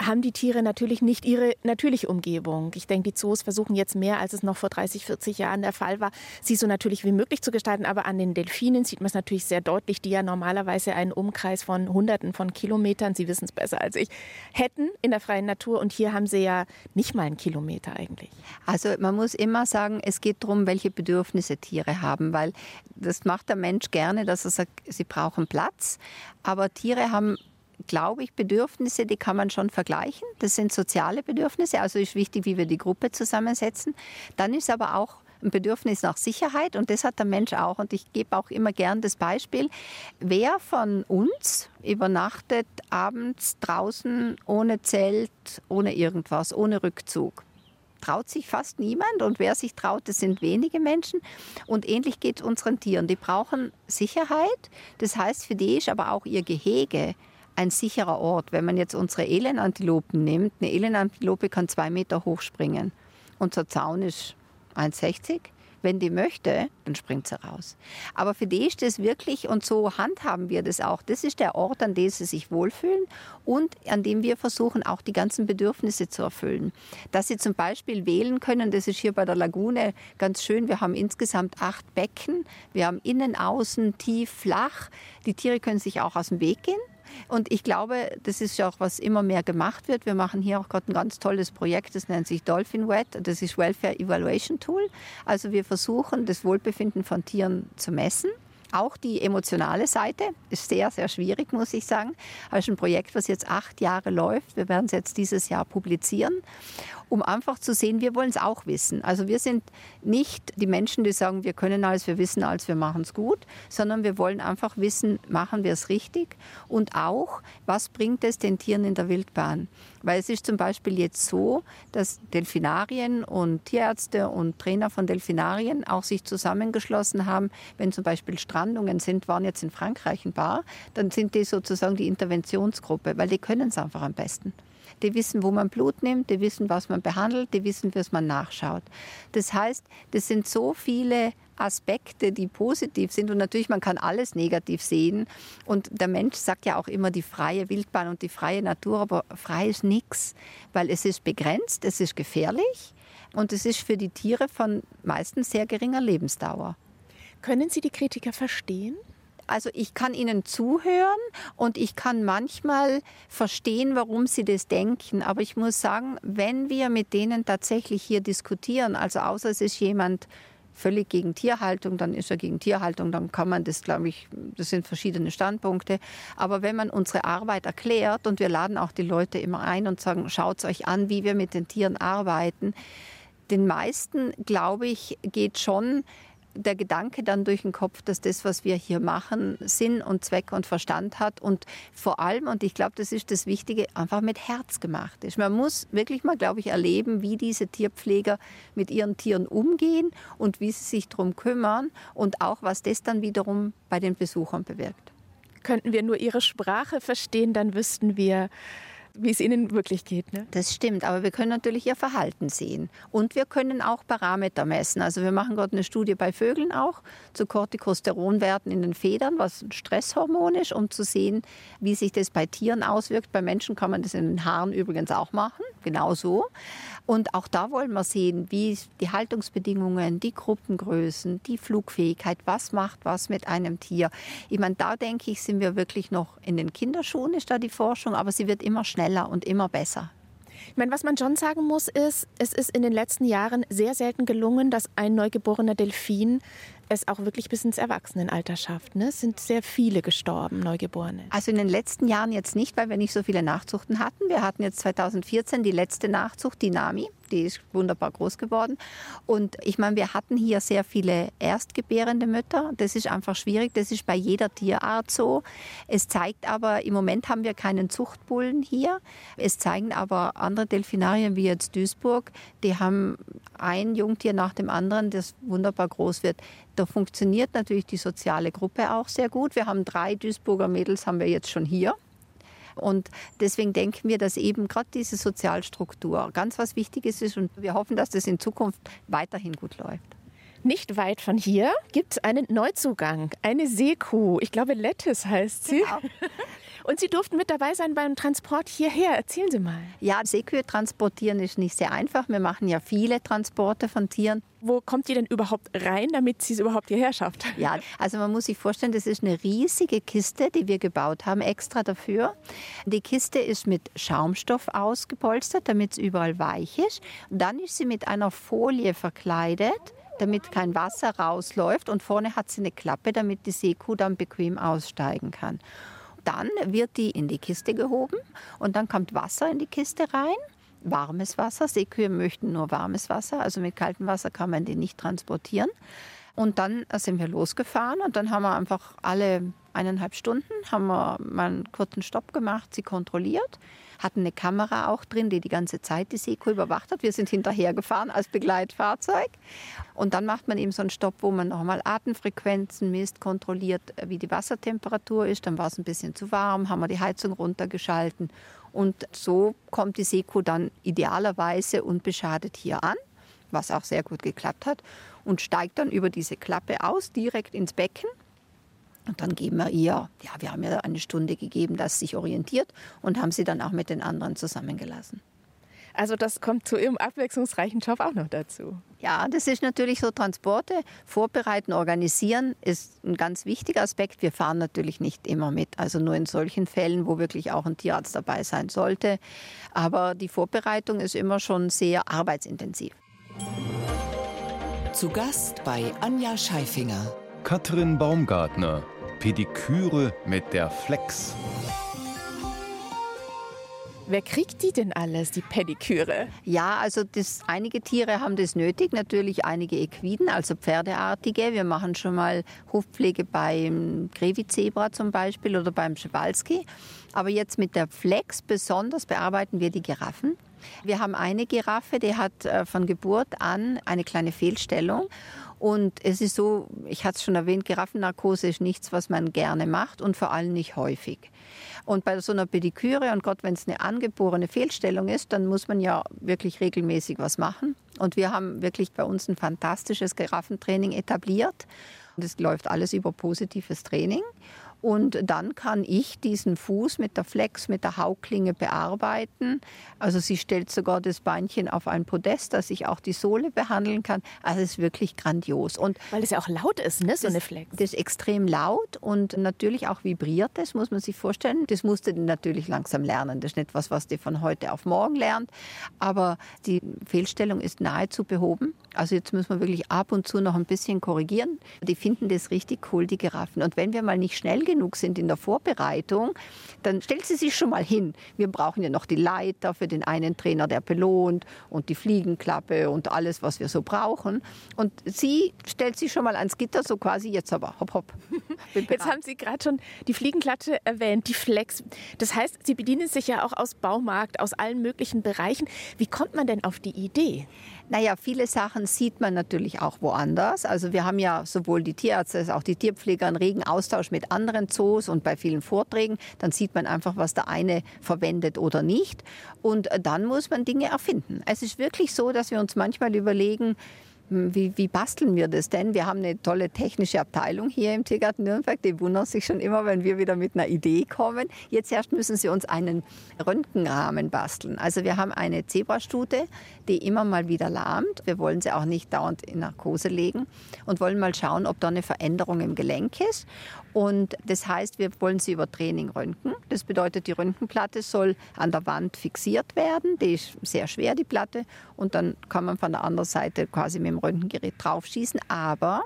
haben die Tiere natürlich nicht ihre natürliche Umgebung. Ich denke, die Zoos versuchen jetzt mehr, als es noch vor 30, 40 Jahren der Fall war, sie so natürlich wie möglich zu gestalten. Aber an den Delfinen sieht man es natürlich sehr deutlich, die ja normalerweise einen Umkreis von Hunderten von Kilometern, Sie wissen es besser als ich, hätten in der freien Natur. Und hier haben sie ja nicht mal einen Kilometer eigentlich. Also man muss immer sagen, es geht darum, welche Bedürfnisse Tiere haben, weil das macht der Mensch gerne, dass er sagt, sie brauchen Platz. Aber Tiere haben glaube ich, Bedürfnisse, die kann man schon vergleichen. Das sind soziale Bedürfnisse, also ist wichtig, wie wir die Gruppe zusammensetzen. Dann ist aber auch ein Bedürfnis nach Sicherheit und das hat der Mensch auch. Und ich gebe auch immer gern das Beispiel, wer von uns übernachtet abends draußen ohne Zelt, ohne irgendwas, ohne Rückzug? traut sich fast niemand und wer sich traut, das sind wenige Menschen. Und ähnlich geht es unseren Tieren. Die brauchen Sicherheit. Das heißt, für die ist aber auch ihr Gehege ein sicherer Ort. Wenn man jetzt unsere Elenantilopen nimmt, eine Elenantilope kann zwei Meter hoch springen. Unser Zaun ist 1,60 wenn die möchte, dann springt sie raus. Aber für die ist das wirklich, und so handhaben wir das auch, das ist der Ort, an dem sie sich wohlfühlen und an dem wir versuchen, auch die ganzen Bedürfnisse zu erfüllen. Dass sie zum Beispiel wählen können, das ist hier bei der Lagune ganz schön. Wir haben insgesamt acht Becken. Wir haben innen, außen, tief, flach. Die Tiere können sich auch aus dem Weg gehen. Und ich glaube, das ist ja auch, was immer mehr gemacht wird. Wir machen hier auch gerade ein ganz tolles Projekt, das nennt sich Dolphin Wet. Das ist Welfare Evaluation Tool. Also wir versuchen, das Wohlbefinden von Tieren zu messen. Auch die emotionale Seite ist sehr, sehr schwierig, muss ich sagen. Das ist ein Projekt, was jetzt acht Jahre läuft. Wir werden es jetzt dieses Jahr publizieren um einfach zu sehen, wir wollen es auch wissen. Also wir sind nicht die Menschen, die sagen, wir können alles, wir wissen alles, wir machen es gut, sondern wir wollen einfach wissen, machen wir es richtig und auch, was bringt es den Tieren in der Wildbahn. Weil es ist zum Beispiel jetzt so, dass Delfinarien und Tierärzte und Trainer von Delfinarien auch sich zusammengeschlossen haben, wenn zum Beispiel Strandungen sind, waren jetzt in Frankreich ein paar, dann sind die sozusagen die Interventionsgruppe, weil die können es einfach am besten die wissen, wo man Blut nimmt, die wissen, was man behandelt, die wissen, was man nachschaut. Das heißt, das sind so viele Aspekte, die positiv sind. Und natürlich, man kann alles negativ sehen. Und der Mensch sagt ja auch immer die freie Wildbahn und die freie Natur, aber frei ist nichts, weil es ist begrenzt, es ist gefährlich und es ist für die Tiere von meistens sehr geringer Lebensdauer. Können Sie die Kritiker verstehen? Also ich kann ihnen zuhören und ich kann manchmal verstehen, warum sie das denken. Aber ich muss sagen, wenn wir mit denen tatsächlich hier diskutieren, also außer es ist jemand völlig gegen Tierhaltung, dann ist er gegen Tierhaltung, dann kann man das, glaube ich, das sind verschiedene Standpunkte. Aber wenn man unsere Arbeit erklärt und wir laden auch die Leute immer ein und sagen, schaut euch an, wie wir mit den Tieren arbeiten, den meisten, glaube ich, geht schon der Gedanke dann durch den Kopf, dass das, was wir hier machen, Sinn und Zweck und Verstand hat und vor allem, und ich glaube, das ist das Wichtige, einfach mit Herz gemacht ist. Man muss wirklich mal, glaube ich, erleben, wie diese Tierpfleger mit ihren Tieren umgehen und wie sie sich darum kümmern und auch, was das dann wiederum bei den Besuchern bewirkt. Könnten wir nur ihre Sprache verstehen, dann wüssten wir, wie es ihnen wirklich geht. Ne? Das stimmt, aber wir können natürlich ihr Verhalten sehen. Und wir können auch Parameter messen. Also wir machen gerade eine Studie bei Vögeln auch zu Corticosteronwerten in den Federn, was ein Stresshormon ist, um zu sehen, wie sich das bei Tieren auswirkt. Bei Menschen kann man das in den Haaren übrigens auch machen, genau so. Und auch da wollen wir sehen, wie die Haltungsbedingungen, die Gruppengrößen, die Flugfähigkeit, was macht was mit einem Tier. Ich meine, da denke ich, sind wir wirklich noch in den Kinderschuhen, ist da die Forschung, aber sie wird immer schneller und immer besser. Ich meine, was man schon sagen muss, ist, es ist in den letzten Jahren sehr selten gelungen, dass ein neugeborener Delfin es auch wirklich bis ins Erwachsenenalter schafft. Ne? Es sind sehr viele gestorben, Neugeborene. Also in den letzten Jahren jetzt nicht, weil wir nicht so viele Nachzuchten hatten. Wir hatten jetzt 2014 die letzte Nachzucht, die Nami. Die ist wunderbar groß geworden. Und ich meine, wir hatten hier sehr viele erstgebärende Mütter. Das ist einfach schwierig. Das ist bei jeder Tierart so. Es zeigt aber, im Moment haben wir keinen Zuchtbullen hier. Es zeigen aber andere Delfinarien wie jetzt Duisburg, die haben ein Jungtier nach dem anderen, das wunderbar groß wird. Da funktioniert natürlich die soziale Gruppe auch sehr gut. Wir haben drei Duisburger Mädels, haben wir jetzt schon hier. Und deswegen denken wir, dass eben gerade diese Sozialstruktur ganz was Wichtiges ist und wir hoffen, dass das in Zukunft weiterhin gut läuft. Nicht weit von hier gibt es einen Neuzugang, eine Seekuh. Ich glaube, Lettis heißt sie. Genau. Und Sie durften mit dabei sein beim Transport hierher. Erzählen Sie mal. Ja, Seekühe transportieren ist nicht sehr einfach. Wir machen ja viele Transporte von Tieren. Wo kommt die denn überhaupt rein, damit sie es überhaupt hierher schafft? Ja, also man muss sich vorstellen, das ist eine riesige Kiste, die wir gebaut haben, extra dafür. Die Kiste ist mit Schaumstoff ausgepolstert, damit es überall weich ist. dann ist sie mit einer Folie verkleidet damit kein Wasser rausläuft und vorne hat sie eine Klappe, damit die Seekuh dann bequem aussteigen kann dann wird die in die Kiste gehoben und dann kommt Wasser in die Kiste rein. warmes Wasser. Seekühe möchten nur warmes Wasser, also mit kaltem Wasser kann man die nicht transportieren. Und dann sind wir losgefahren und dann haben wir einfach alle eineinhalb Stunden haben wir mal einen kurzen Stopp gemacht, sie kontrolliert, hatten eine Kamera auch drin, die die ganze Zeit die Seekuh überwacht hat. Wir sind hinterhergefahren als Begleitfahrzeug. Und dann macht man eben so einen Stopp, wo man nochmal Atemfrequenzen misst, kontrolliert, wie die Wassertemperatur ist. Dann war es ein bisschen zu warm, haben wir die Heizung runtergeschalten. Und so kommt die Seekuh dann idealerweise unbeschadet hier an, was auch sehr gut geklappt hat, und steigt dann über diese Klappe aus, direkt ins Becken. Und dann geben wir ihr, ja, wir haben ihr eine Stunde gegeben, dass sie sich orientiert und haben sie dann auch mit den anderen zusammengelassen. Also das kommt zu Ihrem abwechslungsreichen Job auch noch dazu. Ja, das ist natürlich so Transporte. Vorbereiten, organisieren ist ein ganz wichtiger Aspekt. Wir fahren natürlich nicht immer mit, also nur in solchen Fällen, wo wirklich auch ein Tierarzt dabei sein sollte. Aber die Vorbereitung ist immer schon sehr arbeitsintensiv. Zu Gast bei Anja Scheifinger. Katrin Baumgartner, Pediküre mit der Flex. Wer kriegt die denn alles, die Pediküre? Ja, also das, einige Tiere haben das nötig, natürlich einige Equiden, also Pferdeartige. Wir machen schon mal Hufpflege beim Grevizebra zum Beispiel oder beim Schewalski. Aber jetzt mit der Flex besonders bearbeiten wir die Giraffen. Wir haben eine Giraffe, die hat äh, von Geburt an eine kleine Fehlstellung und es ist so, ich hatte es schon erwähnt, Giraffennarkose ist nichts, was man gerne macht und vor allem nicht häufig. Und bei so einer Pediküre, und Gott, wenn es eine angeborene Fehlstellung ist, dann muss man ja wirklich regelmäßig was machen. Und wir haben wirklich bei uns ein fantastisches Giraffentraining etabliert. Und es läuft alles über positives Training. Und dann kann ich diesen Fuß mit der Flex, mit der Hauklinge bearbeiten. Also sie stellt sogar das Beinchen auf ein Podest, dass ich auch die Sohle behandeln kann. Also es ist wirklich grandios. Und Weil es ja auch laut ist, ne, so eine Flex. Das ist extrem laut und natürlich auch vibriert das, muss man sich vorstellen. Das musste die natürlich langsam lernen. Das ist nicht was, was die von heute auf morgen lernt. Aber die Fehlstellung ist nahezu behoben. Also jetzt müssen wir wirklich ab und zu noch ein bisschen korrigieren. Die finden das richtig cool, die Giraffen. Und wenn wir mal nicht schnell genug sind in der Vorbereitung, dann stellt sie sich schon mal hin. Wir brauchen ja noch die Leiter für den einen Trainer, der belohnt und die Fliegenklappe und alles, was wir so brauchen. Und sie stellt sich schon mal ans Gitter, so quasi jetzt aber, hopp, hopp. Jetzt haben Sie gerade schon die Fliegenklatsche erwähnt, die Flex. Das heißt, Sie bedienen sich ja auch aus Baumarkt, aus allen möglichen Bereichen. Wie kommt man denn auf die Idee? Naja, viele Sachen sieht man natürlich auch woanders. Also wir haben ja sowohl die Tierärzte als auch die Tierpfleger einen regen Austausch mit anderen Zoos und bei vielen Vorträgen. Dann sieht man einfach, was der eine verwendet oder nicht. Und dann muss man Dinge erfinden. Es ist wirklich so, dass wir uns manchmal überlegen, wie, wie, basteln wir das denn? Wir haben eine tolle technische Abteilung hier im Tiergarten Nürnberg. Die wundern sich schon immer, wenn wir wieder mit einer Idee kommen. Jetzt erst müssen sie uns einen Röntgenrahmen basteln. Also wir haben eine Zebrastute, die immer mal wieder lahmt. Wir wollen sie auch nicht dauernd in Narkose legen und wollen mal schauen, ob da eine Veränderung im Gelenk ist. Und das heißt, wir wollen sie über Training röntgen. Das bedeutet, die Röntgenplatte soll an der Wand fixiert werden. Die ist sehr schwer, die Platte. Und dann kann man von der anderen Seite quasi mit dem Röntgengerät draufschießen. Aber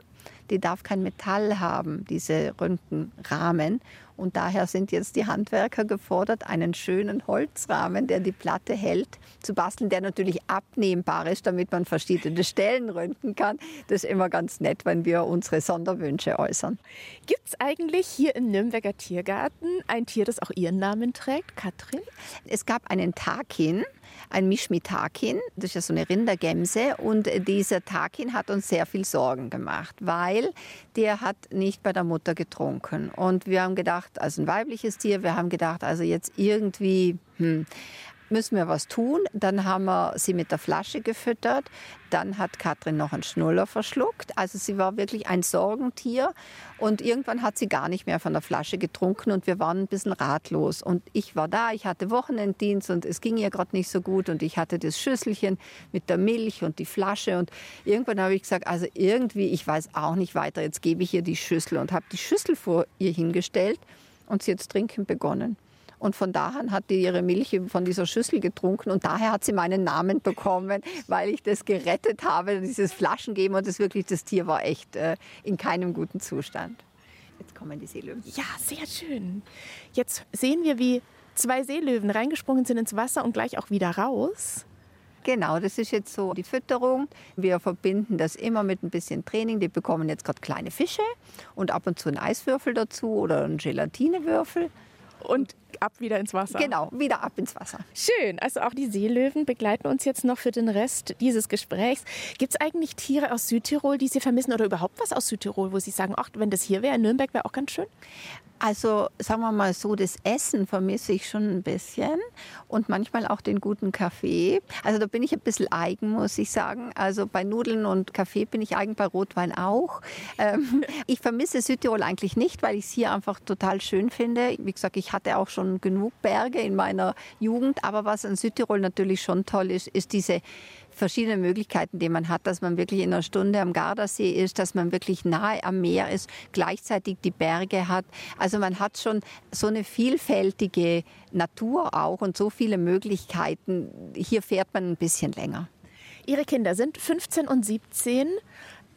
die darf kein Metall haben, diese Röntgenrahmen. Und daher sind jetzt die Handwerker gefordert, einen schönen Holzrahmen, der die Platte hält, zu basteln, der natürlich abnehmbar ist, damit man verschiedene Stellen röntgen kann. Das ist immer ganz nett, wenn wir unsere Sonderwünsche äußern. Gibt es eigentlich hier im Nürnberger Tiergarten ein Tier, das auch Ihren Namen trägt, Katrin? Es gab einen Takin, ein Mischmitakin. Das ist ja so eine Rindergemse. Und dieser Takin hat uns sehr viel Sorgen gemacht, weil der hat nicht bei der Mutter getrunken. Und wir haben gedacht, als ein weibliches Tier, wir haben gedacht, also jetzt irgendwie, hm, müssen wir was tun. Dann haben wir sie mit der Flasche gefüttert. Dann hat Katrin noch einen Schnuller verschluckt. Also sie war wirklich ein Sorgentier. Und irgendwann hat sie gar nicht mehr von der Flasche getrunken und wir waren ein bisschen ratlos. Und ich war da, ich hatte Wochenenddienst und es ging ihr gerade nicht so gut. Und ich hatte das Schüsselchen mit der Milch und die Flasche. Und irgendwann habe ich gesagt, also irgendwie, ich weiß auch nicht weiter, jetzt gebe ich ihr die Schüssel und habe die Schüssel vor ihr hingestellt und sie jetzt trinken begonnen. Und von da an hat die ihre Milch von dieser Schüssel getrunken und daher hat sie meinen Namen bekommen, weil ich das gerettet habe, dieses Flaschengeben und das wirklich, das Tier war echt äh, in keinem guten Zustand. Jetzt kommen die Seelöwen. Ja, sehr schön. Jetzt sehen wir, wie zwei Seelöwen reingesprungen sind ins Wasser und gleich auch wieder raus. Genau, das ist jetzt so die Fütterung. Wir verbinden das immer mit ein bisschen Training. Die bekommen jetzt gerade kleine Fische und ab und zu einen Eiswürfel dazu oder einen Gelatinewürfel. Und ab wieder ins Wasser. Genau, wieder ab ins Wasser. Schön. Also auch die Seelöwen begleiten uns jetzt noch für den Rest dieses Gesprächs. Gibt es eigentlich Tiere aus Südtirol, die Sie vermissen oder überhaupt was aus Südtirol, wo Sie sagen, ach, wenn das hier wäre, in Nürnberg wäre auch ganz schön? Also sagen wir mal so, das Essen vermisse ich schon ein bisschen und manchmal auch den guten Kaffee. Also da bin ich ein bisschen eigen, muss ich sagen. Also bei Nudeln und Kaffee bin ich eigen, bei Rotwein auch. Ähm, ich vermisse Südtirol eigentlich nicht, weil ich es hier einfach total schön finde. Wie gesagt, ich hatte auch schon genug Berge in meiner Jugend, aber was an Südtirol natürlich schon toll ist, ist diese verschiedene Möglichkeiten, die man hat, dass man wirklich in einer Stunde am Gardasee ist, dass man wirklich nahe am Meer ist, gleichzeitig die Berge hat. Also man hat schon so eine vielfältige Natur auch und so viele Möglichkeiten. Hier fährt man ein bisschen länger. Ihre Kinder sind 15 und 17.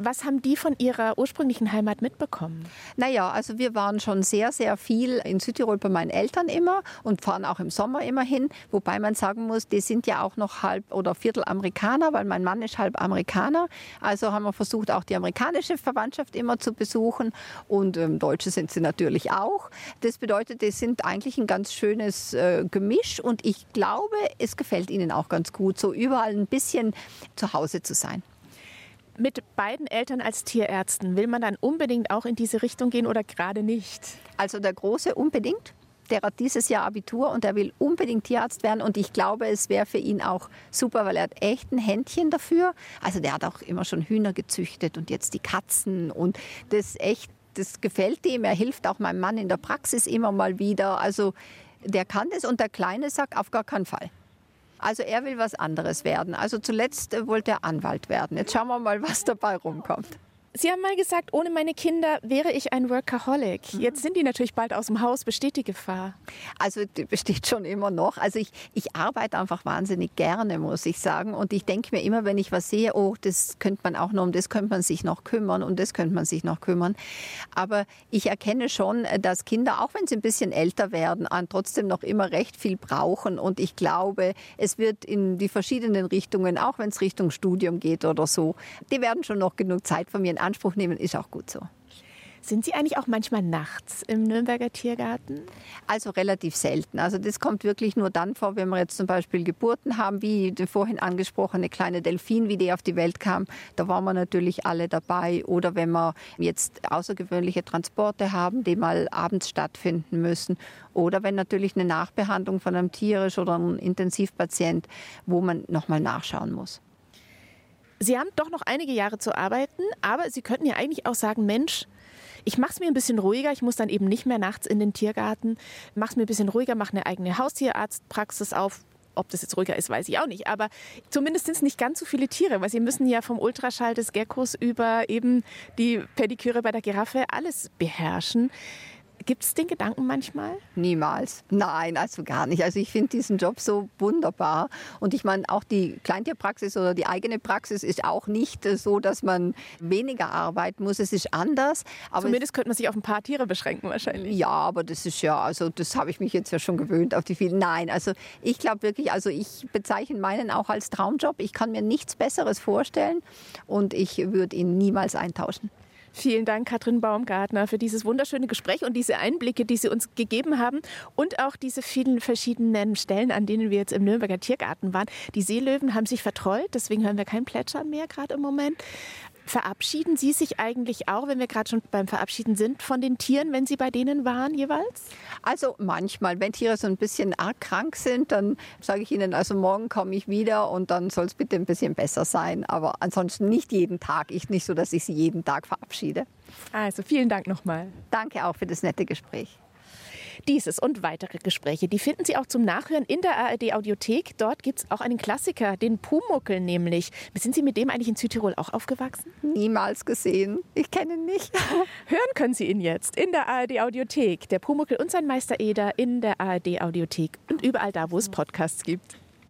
Was haben die von ihrer ursprünglichen Heimat mitbekommen? Naja, also wir waren schon sehr, sehr viel in Südtirol bei meinen Eltern immer und fahren auch im Sommer immer hin. Wobei man sagen muss, die sind ja auch noch halb oder Viertel Amerikaner, weil mein Mann ist halb Amerikaner. Also haben wir versucht, auch die amerikanische Verwandtschaft immer zu besuchen. Und ähm, Deutsche sind sie natürlich auch. Das bedeutet, die sind eigentlich ein ganz schönes äh, Gemisch und ich glaube, es gefällt ihnen auch ganz gut, so überall ein bisschen zu Hause zu sein. Mit beiden Eltern als Tierärzten, will man dann unbedingt auch in diese Richtung gehen oder gerade nicht? Also der Große unbedingt. Der hat dieses Jahr Abitur und er will unbedingt Tierarzt werden. Und ich glaube, es wäre für ihn auch super, weil er hat echt ein Händchen dafür. Also der hat auch immer schon Hühner gezüchtet und jetzt die Katzen. Und das echt, das gefällt ihm. Er hilft auch meinem Mann in der Praxis immer mal wieder. Also der kann das und der Kleine sagt auf gar keinen Fall. Also er will was anderes werden. Also zuletzt äh, wollte er Anwalt werden. Jetzt schauen wir mal, was dabei rumkommt. Sie haben mal gesagt, ohne meine Kinder wäre ich ein Workaholic. Jetzt sind die natürlich bald aus dem Haus. Besteht die Gefahr? Also die besteht schon immer noch. Also ich, ich arbeite einfach wahnsinnig gerne, muss ich sagen. Und ich denke mir immer, wenn ich was sehe, oh, das könnte man auch noch, um das könnte man sich noch kümmern und das könnte man sich noch kümmern. Aber ich erkenne schon, dass Kinder, auch wenn sie ein bisschen älter werden, trotzdem noch immer recht viel brauchen. Und ich glaube, es wird in die verschiedenen Richtungen, auch wenn es Richtung Studium geht oder so, die werden schon noch genug Zeit von mir Anspruch nehmen, ist auch gut so. Sind Sie eigentlich auch manchmal nachts im Nürnberger Tiergarten? Also relativ selten. Also das kommt wirklich nur dann vor, wenn wir jetzt zum Beispiel Geburten haben, wie die vorhin angesprochene kleine Delfin, wie die auf die Welt kam. Da waren wir natürlich alle dabei. Oder wenn wir jetzt außergewöhnliche Transporte haben, die mal abends stattfinden müssen. Oder wenn natürlich eine Nachbehandlung von einem Tier ist oder ein Intensivpatient, wo man nochmal nachschauen muss. Sie haben doch noch einige Jahre zu arbeiten, aber Sie könnten ja eigentlich auch sagen, Mensch, ich mache es mir ein bisschen ruhiger. Ich muss dann eben nicht mehr nachts in den Tiergarten. Mache es mir ein bisschen ruhiger, mache eine eigene Haustierarztpraxis auf. Ob das jetzt ruhiger ist, weiß ich auch nicht. Aber zumindest sind es nicht ganz so viele Tiere, weil sie müssen ja vom Ultraschall des Geckos über eben die Pediküre bei der Giraffe alles beherrschen. Gibt es den Gedanken manchmal? Niemals. Nein, also gar nicht. Also ich finde diesen Job so wunderbar. Und ich meine, auch die Kleintierpraxis oder die eigene Praxis ist auch nicht so, dass man weniger arbeiten muss. Es ist anders. Aber Zumindest könnte man sich auf ein paar Tiere beschränken wahrscheinlich. Ja, aber das ist ja, also das habe ich mich jetzt ja schon gewöhnt auf die vielen. Nein, also ich glaube wirklich, also ich bezeichne meinen auch als Traumjob. Ich kann mir nichts Besseres vorstellen und ich würde ihn niemals eintauschen. Vielen Dank, Katrin Baumgartner, für dieses wunderschöne Gespräch und diese Einblicke, die Sie uns gegeben haben und auch diese vielen verschiedenen Stellen, an denen wir jetzt im Nürnberger Tiergarten waren. Die Seelöwen haben sich vertreut, deswegen hören wir kein Plätschern mehr gerade im Moment. Verabschieden Sie sich eigentlich auch, wenn wir gerade schon beim Verabschieden sind, von den Tieren, wenn Sie bei denen waren jeweils? Also manchmal, wenn Tiere so ein bisschen arg krank sind, dann sage ich ihnen, also morgen komme ich wieder und dann soll es bitte ein bisschen besser sein. Aber ansonsten nicht jeden Tag. Ich nicht so, dass ich sie jeden Tag verabschiede. Also vielen Dank nochmal. Danke auch für das nette Gespräch. Dieses und weitere Gespräche, die finden Sie auch zum Nachhören in der ARD Audiothek. Dort gibt es auch einen Klassiker, den Pumuckel nämlich. Sind Sie mit dem eigentlich in Südtirol auch aufgewachsen? Niemals gesehen. Ich kenne ihn nicht. Hören können Sie ihn jetzt in der ARD Audiothek. Der Pumuckel und sein Meister Eder in der ARD Audiothek und überall da, wo es Podcasts gibt.